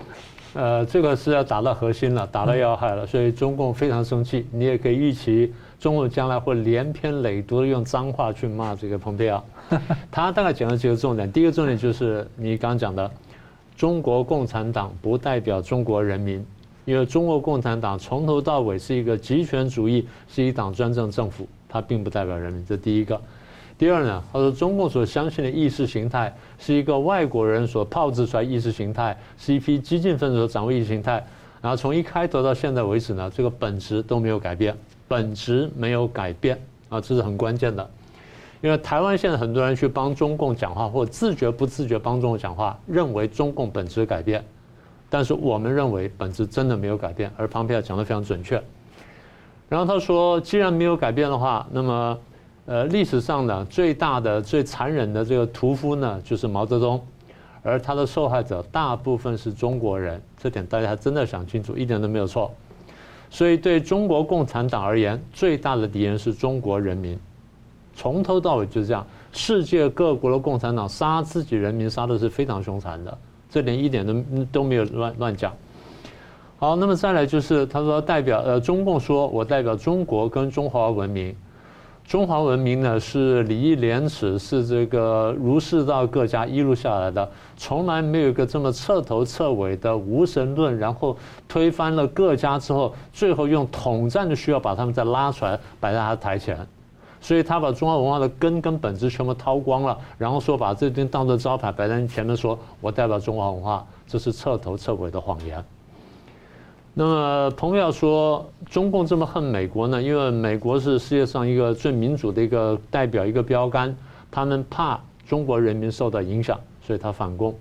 S2: 呃，这个是要打到核心了，打到要害了，所以中共非常生气。你也可以预期。中共将来会连篇累牍的用脏话去骂这个蓬佩奥，他大概讲了几个重点。第一个重点就是你刚讲的，中国共产党不代表中国人民，因为中国共产党从头到尾是一个集权主义，是一党专政政府，它并不代表人民。这第一个。第二呢，他说中共所相信的意识形态是一个外国人所炮制出来意识形态，是一批激进分子所掌握意识形态，然后从一开头到现在为止呢，这个本质都没有改变。本质没有改变啊，这是很关键的。因为台湾现在很多人去帮中共讲话，或自觉不自觉帮中共讲话，认为中共本质改变。但是我们认为本质真的没有改变，而庞佩奥讲得非常准确。然后他说，既然没有改变的话，那么呃，历史上呢最大的、最残忍的这个屠夫呢，就是毛泽东，而他的受害者大部分是中国人，这点大家真的想清楚，一点都没有错。所以，对中国共产党而言，最大的敌人是中国人民。从头到尾就是这样。世界各国的共产党杀自己人民杀的是非常凶残的，这点一点都都没有乱乱讲。好，那么再来就是他说代表呃中共说我代表中国跟中华文明。中华文明呢是礼义廉耻，是这个儒释道各家一路下来的，从来没有一个这么彻头彻尾的无神论，然后推翻了各家之后，最后用统战的需要把他们再拉出来摆在他台前，所以他把中华文化的根跟本质全部掏光了，然后说把这边当做招牌摆在你前面，说我代表中华文化，这是彻头彻尾的谎言。那么，彭佩奥说，中共这么恨美国呢？因为美国是世界上一个最民主的一个代表，一个标杆。他们怕中国人民受到影响，所以他反攻。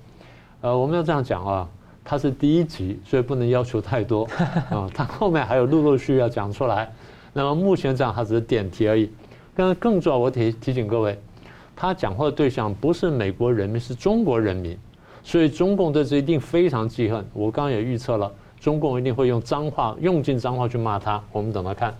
S2: 呃，我们要这样讲啊，他是第一集，所以不能要求太多 啊。他后面还有陆陆续续要讲出来。那么目前这样，他只是点题而已。但是更重要，我提提醒各位，他讲话的对象不是美国人民，是中国人民。所以中共对这一定非常记恨。我刚刚也预测了。中共一定会用脏话，用尽脏话去骂他。我们等他看，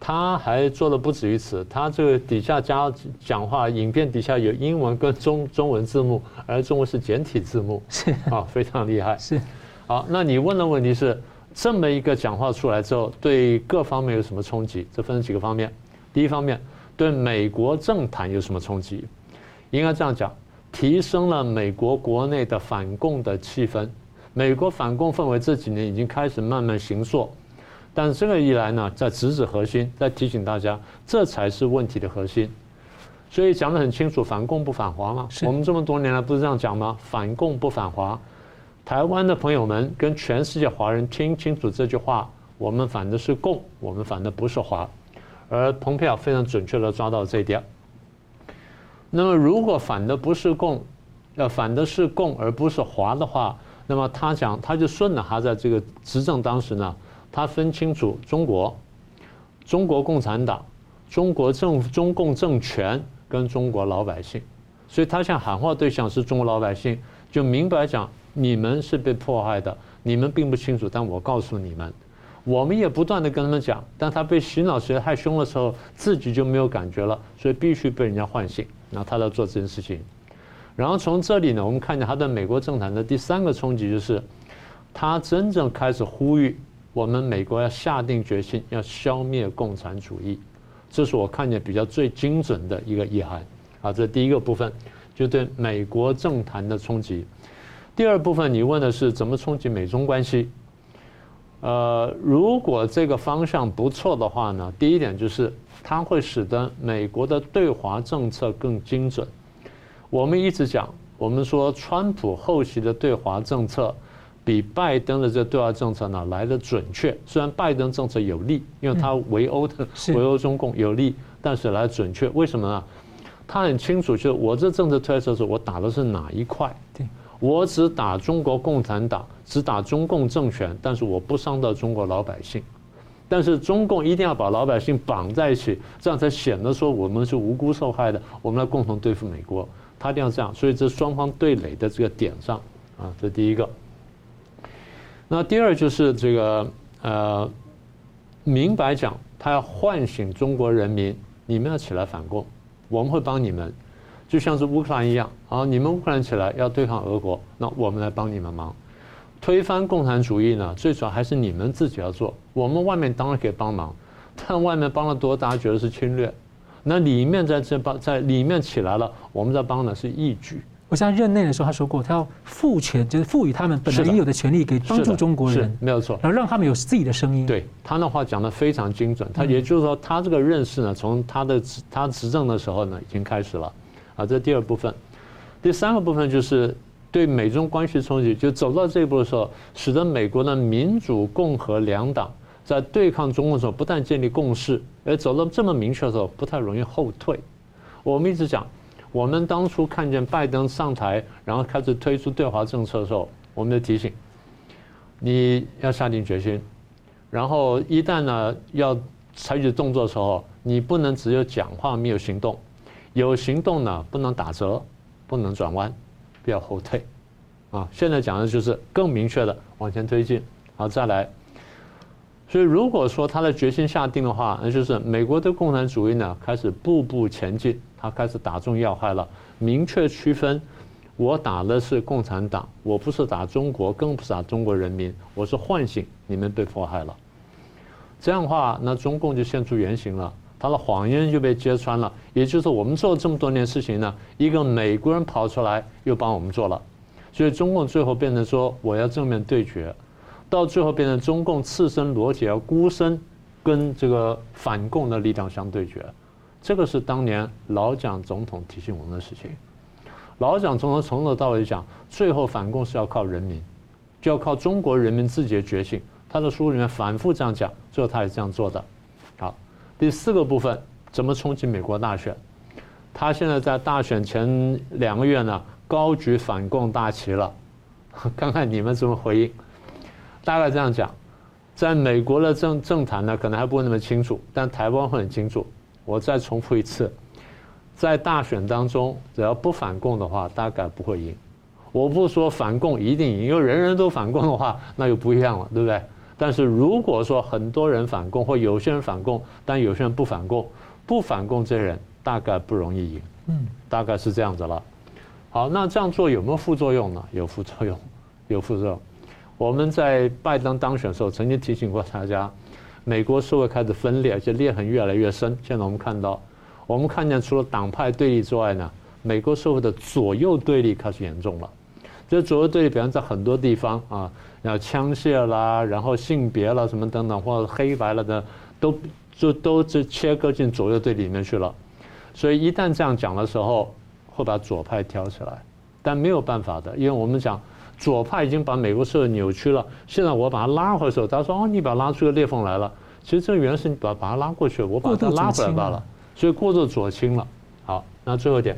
S2: 他还做的不止于此。他这个底下加讲话，影片底下有英文跟中中文字幕，而中文是简体字幕，是啊，非常厉害。
S1: 是，
S2: 好，那你问的问题是，这么一个讲话出来之后，对各方面有什么冲击？这分成几个方面。第一方面，对美国政坛有什么冲击？应该这样讲，提升了美国国内的反共的气氛。美国反共氛围这几年已经开始慢慢形塑，但这个一来呢，在直指核心，在提醒大家，这才是问题的核心。所以讲得很清楚，反共不反华嘛。我们这么多年来不是这样讲吗？反共不反华。台湾的朋友们跟全世界华人听清楚这句话：我们反的是共，我们反的不是华。而蓬佩奥非常准确地抓到这一点。那么，如果反的不是共，要反的是共而不是华的话，那么他讲，他就顺了他在这个执政当时呢，他分清楚中国、中国共产党、中国政府、中共政权跟中国老百姓，所以他想喊话对象是中国老百姓，就明白讲，你们是被迫害的，你们并不清楚，但我告诉你们，我们也不断的跟他们讲，但他被洗脑洗得太凶的时候，自己就没有感觉了，所以必须被人家唤醒，然后他在做这件事情。然后从这里呢，我们看见他对美国政坛的第三个冲击，就是他真正开始呼吁我们美国要下定决心要消灭共产主义，这是我看见比较最精准的一个意涵啊。这第一个部分就对美国政坛的冲击。第二部分你问的是怎么冲击美中关系？呃，如果这个方向不错的话呢，第一点就是它会使得美国的对华政策更精准。我们一直讲，我们说川普后期的对华政策比拜登的这对华政策呢来的准确。虽然拜登政策有利，因为他围殴的围殴中共有利，但是来准确。为什么呢？他很清楚，就是我这政策推出的时候，我打的是哪一块？对我只打中国共产党，只打中共政权，但是我不伤到中国老百姓。但是中共一定要把老百姓绑在一起，这样才显得说我们是无辜受害的，我们来共同对付美国。他一定要这样，所以这双方对垒的这个点上啊，这第一个。那第二就是这个呃，明白讲，他要唤醒中国人民，你们要起来反共，我们会帮你们，就像是乌克兰一样啊，你们乌克兰起来要对抗俄国，那我们来帮你们忙，推翻共产主义呢，最主要还是你们自己要做，我们外面当然可以帮忙，但外面帮的多，大家觉得是侵略。那里面在这帮在里面起来了，我们在帮呢是义举。
S1: 我像任内的时候，他说过，他要赋权，就是赋予他们本来应有的权利，给帮助中国人，
S2: 没有错，
S1: 然后让他们有自己的声音。
S2: 对他那话讲的非常精准，他也就是说，他这个认识呢，从他的他执政的时候呢，已经开始了。啊，这第二部分，第三个部分就是对美中关系冲击，就走到这一步的时候，使得美国的民主、共和两党。在对抗中共的时候，不但建立共识，而走到这么明确的时候，不太容易后退。我们一直讲，我们当初看见拜登上台，然后开始推出对华政策的时候，我们就提醒你要下定决心，然后一旦呢要采取动作的时候，你不能只有讲话没有行动，有行动呢不能打折，不能转弯，不要后退。啊，现在讲的就是更明确的往前推进。好，再来。所以如果说他的决心下定的话，那就是美国的共产主义呢开始步步前进，他开始打中要害了，明确区分，我打的是共产党，我不是打中国，更不是打中国人民，我是唤醒你们被迫害了。这样的话，那中共就现出原形了，他的谎言就被揭穿了，也就是我们做了这么多年事情呢，一个美国人跑出来又帮我们做了，所以中共最后变成说我要正面对决。到最后变成中共赤身裸体要孤身跟这个反共的力量相对决，这个是当年老蒋总统提醒我们的事情。老蒋总统从头到尾讲，最后反共是要靠人民，就要靠中国人民自己的觉醒。他的书里面反复这样讲，最后他也这样做的。好，第四个部分怎么冲击美国大选？他现在在大选前两个月呢，高举反共大旗了，看看你们怎么回应。大概这样讲，在美国的政政坛呢，可能还不会那么清楚，但台湾会很清楚。我再重复一次，在大选当中，只要不反共的话，大概不会赢。我不说反共一定赢，因为人人都反共的话，那就不一样了，对不对？但是如果说很多人反共，或有些人反共，但有些人不反共，不反共这些人大概不容易赢。嗯，大概是这样子了。好，那这样做有没有副作用呢？有副作用，有副作用。我们在拜登当选的时候，曾经提醒过大家，美国社会开始分裂，而且裂痕越来越深。现在我们看到，我们看见除了党派对立之外呢，美国社会的左右对立开始严重了。这左右对立，比方在很多地方啊，然后枪械啦，然后性别啦，什么等等，或者黑白了的，都就都是切割进左右对立里面去了。所以一旦这样讲的时候，会把左派挑起来，但没有办法的，因为我们讲。左派已经把美国社会扭曲了，现在我把它拉回来的时候，他说：“哦，你把它拉出个裂缝来了。”其实这个原来是你把把它拉过去，我把它拉回来罢了。所以过度左倾了。好，那最后一点，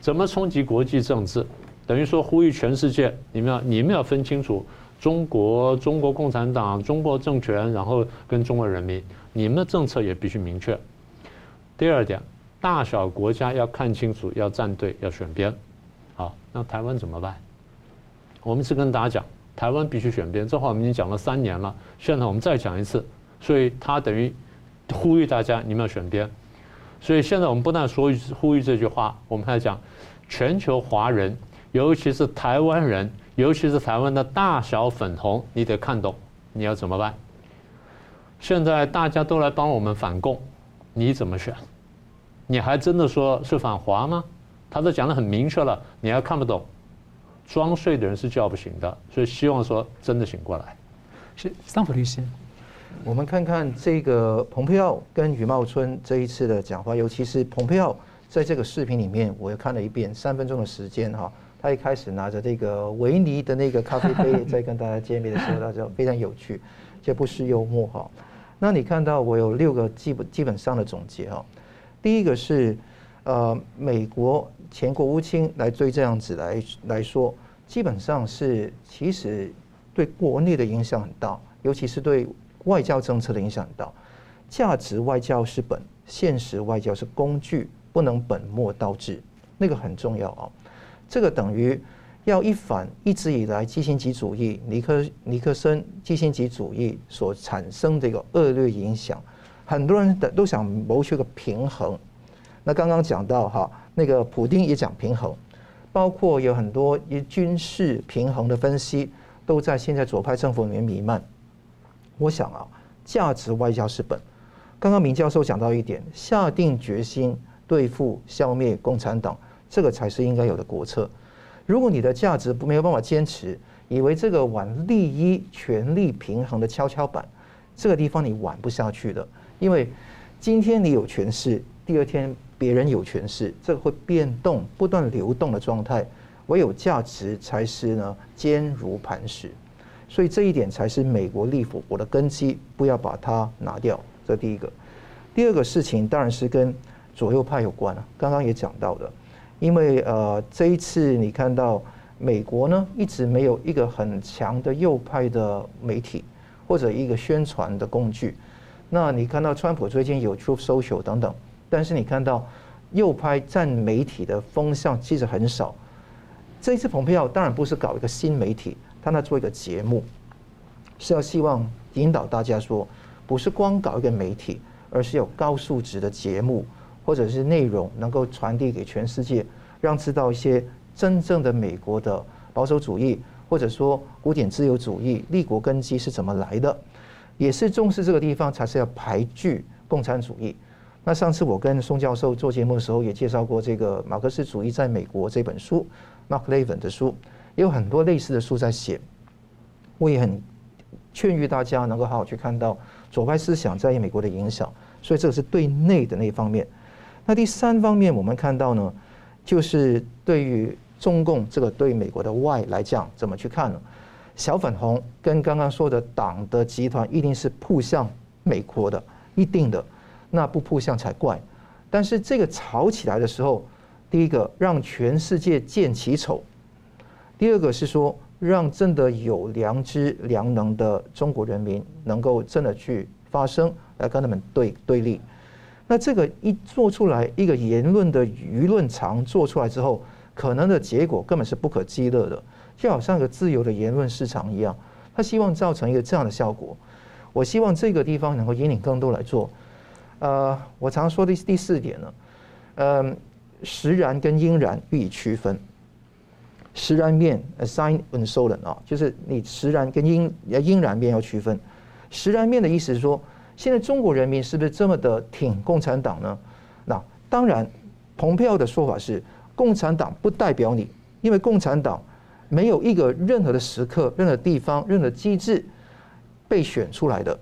S2: 怎么冲击国际政治？等于说呼吁全世界，你们要你们要分清楚中国、中国共产党、中国政权，然后跟中国人民，你们的政策也必须明确。第二点，大小国家要看清楚，要站队，要选边。好，那台湾怎么办？我们是跟大家讲，台湾必须选边，这话我们已经讲了三年了。现在我们再讲一次，所以他等于呼吁大家你们要选边。所以现在我们不但说呼吁这句话，我们还讲全球华人，尤其是台湾人，尤其是台湾的大小粉红，你得看懂你要怎么办。现在大家都来帮我们反共，你怎么选？你还真的说是反华吗？他都讲得很明确了，你还看不懂。装睡的人是叫不醒的，所以希望说真的醒过来。
S1: 是桑普律师，
S3: 我们看看这个蓬佩奥跟余茂春这一次的讲话，尤其是蓬佩奥在这个视频里面，我又看了一遍，三分钟的时间哈，他一开始拿着这个维尼的那个咖啡杯在跟大家见面的时候，他就非常有趣，就不失幽默哈。那你看到我有六个基本基本上的总结哈，第一个是呃美国。前国务卿来追这样子来来说，基本上是其实对国内的影响很大，尤其是对外交政策的影响很大。价值外交是本，现实外交是工具，不能本末倒置，那个很重要啊。这个等于要一反一直以来基辛格主义、尼克尼克森基辛格主义所产生的一个恶劣影响，很多人的都想谋求个平衡。那刚刚讲到哈。那个普丁也讲平衡，包括有很多以军事平衡的分析，都在现在左派政府里面弥漫。我想啊，价值外交是本。刚刚明教授讲到一点，下定决心对付消灭共产党，这个才是应该有的国策。如果你的价值没有办法坚持，以为这个玩利益权力平衡的跷跷板，这个地方你玩不下去的。因为今天你有权势，第二天。别人有权势，这个会变动、不断流动的状态，唯有价值才是呢坚如磐石，所以这一点才是美国立国的根基，不要把它拿掉。这第一个，第二个事情当然是跟左右派有关了。刚刚也讲到的，因为呃这一次你看到美国呢一直没有一个很强的右派的媒体或者一个宣传的工具，那你看到川普最近有 Truth Social 等等。但是你看到右派占媒体的风向其实很少。这一次蓬佩奥当然不是搞一个新媒体，他那做一个节目，是要希望引导大家说，不是光搞一个媒体，而是有高素质的节目或者是内容，能够传递给全世界，让知道一些真正的美国的保守主义，或者说古典自由主义立国根基是怎么来的，也是重视这个地方，才是要排拒共产主义。那上次我跟宋教授做节目的时候，也介绍过这个《马克思主义在美国》这本书，Mark Levin 的书，也有很多类似的书在写。我也很劝喻大家能够好好去看到左派思想在美国的影响。所以这个是对内的那一方面。那第三方面，我们看到呢，就是对于中共这个对美国的外来讲，怎么去看呢？小粉红跟刚刚说的党的集团一定是扑向美国的，一定的。那不扑向才怪，但是这个吵起来的时候，第一个让全世界见其丑，第二个是说让真的有良知良能的中国人民能够真的去发声来跟他们对对立。那这个一做出来，一个言论的舆论场做出来之后，可能的结果根本是不可激乐的，就好像一个自由的言论市场一样，他希望造成一个这样的效果。我希望这个地方能够引领更多来做。呃，我常说的第四点呢，嗯，实然跟应然予以区分。实然面 （assign and Sollen） 啊，就是你实然跟应应然面要区分。实然面的意思是说，现在中国人民是不是这么的挺共产党呢？那当然，蓬佩奥的说法是，共产党不代表你，因为共产党没有一个任何的时刻、任何地方、任何机制被选出来的，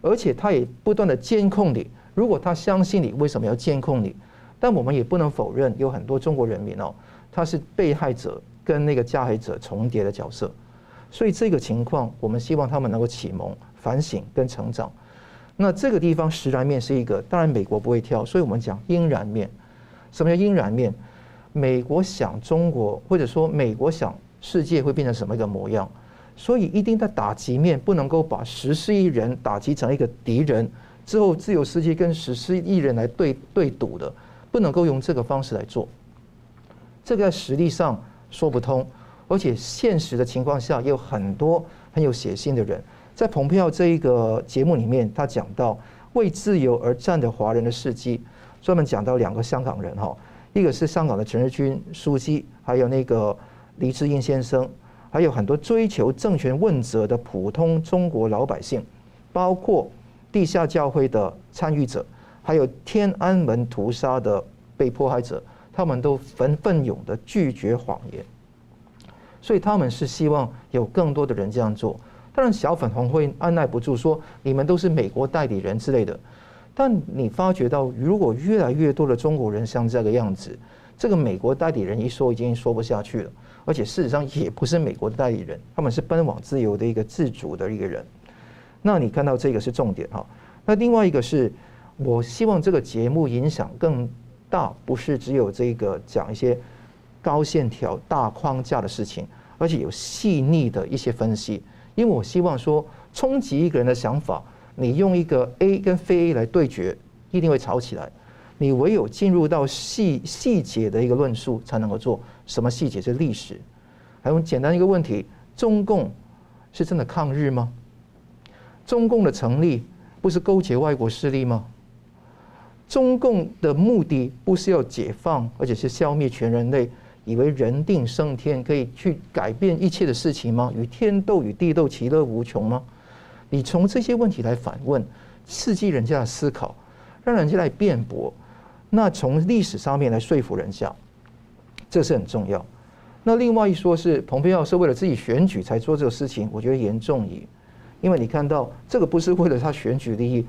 S3: 而且他也不断的监控你。如果他相信你，为什么要监控你？但我们也不能否认，有很多中国人民哦，他是被害者跟那个加害者重叠的角色。所以这个情况，我们希望他们能够启蒙、反省跟成长。那这个地方实然面是一个，当然美国不会跳，所以我们讲应然面。什么叫应然面？美国想中国，或者说美国想世界会变成什么一个模样？所以一定在打击面不能够把十四亿人打击成一个敌人。之后，自由司机跟十四亿人来对对赌的，不能够用这个方式来做。这个在实力上说不通，而且现实的情况下，也有很多很有血性的人。在蓬佩奥这一个节目里面，他讲到为自由而战的华人的事迹，专门讲到两个香港人哈，一个是香港的陈日君书记，还有那个黎智英先生，还有很多追求政权问责的普通中国老百姓，包括。地下教会的参与者，还有天安门屠杀的被迫害者，他们都奋奋勇的拒绝谎言，所以他们是希望有更多的人这样做。当然，小粉红会按捺不住说你们都是美国代理人之类的。但你发觉到，如果越来越多的中国人像这个样子，这个美国代理人一说已经说不下去了，而且事实上也不是美国的代理人，他们是奔往自由的一个自主的一个人。那你看到这个是重点哈，那另外一个是，我希望这个节目影响更大，不是只有这个讲一些高线条大框架的事情，而且有细腻的一些分析。因为我希望说，冲击一个人的想法，你用一个 A 跟非 A 来对决，一定会吵起来。你唯有进入到细细节的一个论述，才能够做。什么细节？是历史。还有简单一个问题：中共是真的抗日吗？中共的成立不是勾结外国势力吗？中共的目的不是要解放，而且是消灭全人类，以为人定胜天，可以去改变一切的事情吗？与天斗，与地斗，其乐无穷吗？你从这些问题来反问，刺激人家的思考，让人家来辩驳，那从历史上面来说服人家，这是很重要。那另外一说是蓬佩奥是为了自己选举才做这个事情，我觉得严重矣。因为你看到这个不是为了他选举利益，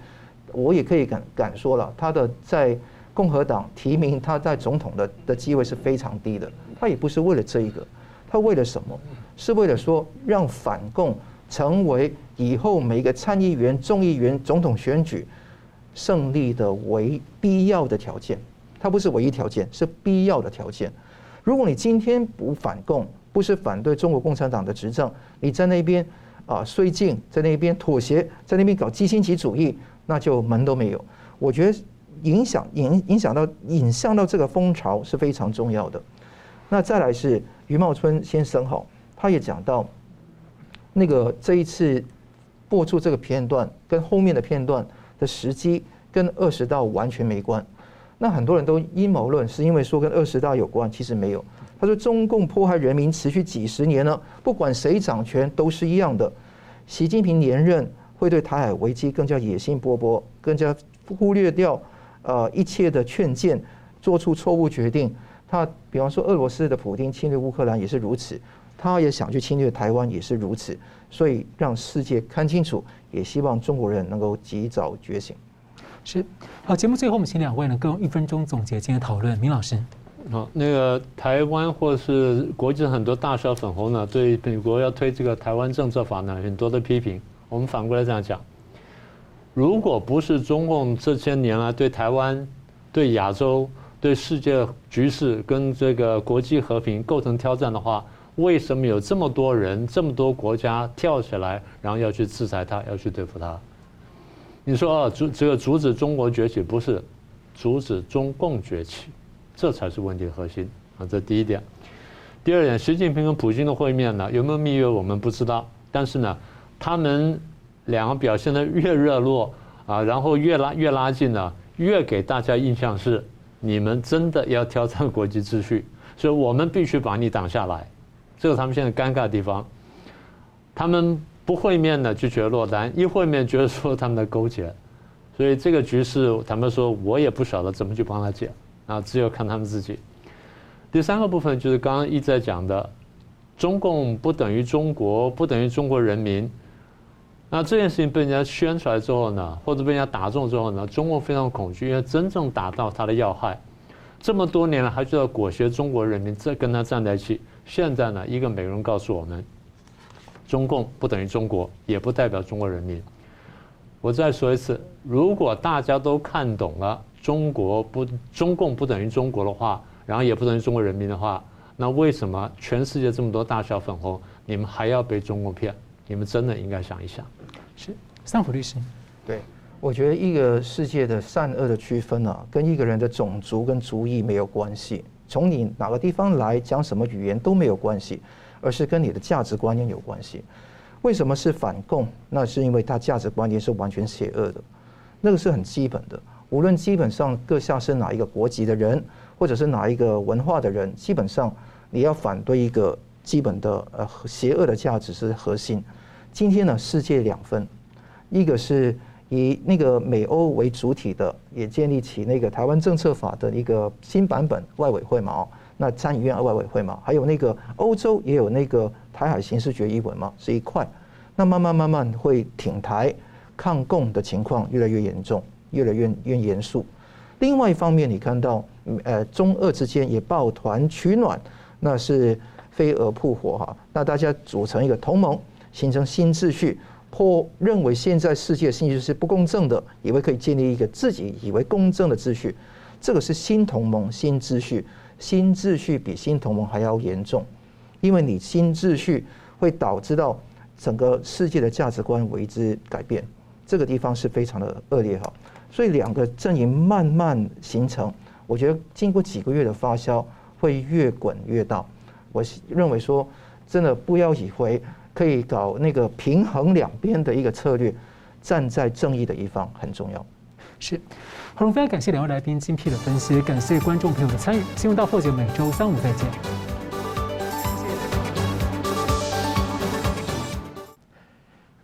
S3: 我也可以敢敢说了，他的在共和党提名他在总统的的机会是非常低的，他也不是为了这一个，他为了什么？是为了说让反共成为以后每一个参议员、众议员、总统选举胜利的唯必要的条件，它不是唯一条件，是必要的条件。如果你今天不反共，不是反对中国共产党的执政，你在那边。啊，绥靖在那边妥协，在那边搞基辛格主义，那就门都没有。我觉得影响影影响到引向到这个风潮是非常重要的。那再来是余茂春先生哈，他也讲到那个这一次播出这个片段跟后面的片段的时机跟二十大完全没关。那很多人都阴谋论，是因为说跟二十大有关，其实没有。他说中共迫害人民持续几十年了，不管谁掌权都是一样的。习近平连任会对台海危机更加野心勃勃，更加忽略掉呃一切的劝谏，做出错误决定。他比方说俄罗斯的普丁侵略乌克兰也是如此。他也想去侵略台湾，也是如此，所以让世界看清楚，也希望中国人能够及早觉醒。
S1: 是，好，节目最后我们请两位呢各用一分钟总结今天讨论。明老师，
S2: 好，那个台湾或是国际很多大小粉红呢，对美国要推这个台湾政策法呢，很多的批评。我们反过来这样讲，如果不是中共这些年来对台湾、对亚洲、对世界局势跟这个国际和平构成挑战的话，为什么有这么多人、这么多国家跳起来，然后要去制裁他，要去对付他？你说啊，阻这个阻止中国崛起，不是阻止中共崛起，这才是问题的核心啊！这第一点。第二点，习近平跟普京的会面呢，有没有蜜月我们不知道，但是呢，他们两个表现得越热络啊，然后越拉越拉近呢，越给大家印象是你们真的要挑战国际秩序，所以我们必须把你挡下来。这个他们现在尴尬的地方，他们不会面呢就觉得落单，一会面觉得说他们在勾结，所以这个局势他们说我也不晓得怎么去帮他解，啊，只有看他们自己。第三个部分就是刚刚一直在讲的，中共不等于中国，不等于中国人民。那这件事情被人家宣出来之后呢，或者被人家打中之后呢，中共非常恐惧，因为真正打到他的要害，这么多年了还知道裹挟中国人民，再跟他站在一起。现在呢，一个美国人告诉我们，中共不等于中国，也不代表中国人民。我再说一次，如果大家都看懂了中国不中共不等于中国的话，然后也不等于中国人民的话，那为什么全世界这么多大小粉红，你们还要被中共骗？你们真的应该想一想。
S1: 是，上普律师。
S3: 对，我觉得一个世界的善恶的区分啊，跟一个人的种族跟族裔没有关系。从你哪个地方来，讲什么语言都没有关系，而是跟你的价值观念有关系。为什么是反共？那是因为他价值观念是完全邪恶的，那个是很基本的。无论基本上各下是哪一个国籍的人，或者是哪一个文化的人，基本上你要反对一个基本的呃邪恶的价值是核心。今天呢，世界两分，一个是。以那个美欧为主体的，也建立起那个台湾政策法的一个新版本外委会嘛，哦，那参议院外委会嘛，还有那个欧洲也有那个台海刑事决议文嘛，是一块。那慢慢慢慢会挺台抗共的情况越来越严重，越来越越严肃。另外一方面，你看到呃中俄之间也抱团取暖，那是飞蛾扑火哈，那大家组成一个同盟，形成新秩序。或认为现在世界秩序是不公正的，以为可以建立一个自己以为公正的秩序，这个是新同盟、新秩序。新秩序比新同盟还要严重，因为你新秩序会导致到整个世界的价值观为之改变，这个地方是非常的恶劣哈。所以两个阵营慢慢形成，我觉得经过几个月的发酵，会越滚越大。我认为说，真的不要以为。可以搞那个平衡两边的一个策略，站在正义的一方很重要。
S1: 是，好，非常感谢两位来宾精辟的分析，感谢观众朋友的参与。新闻大破解每周三五再见。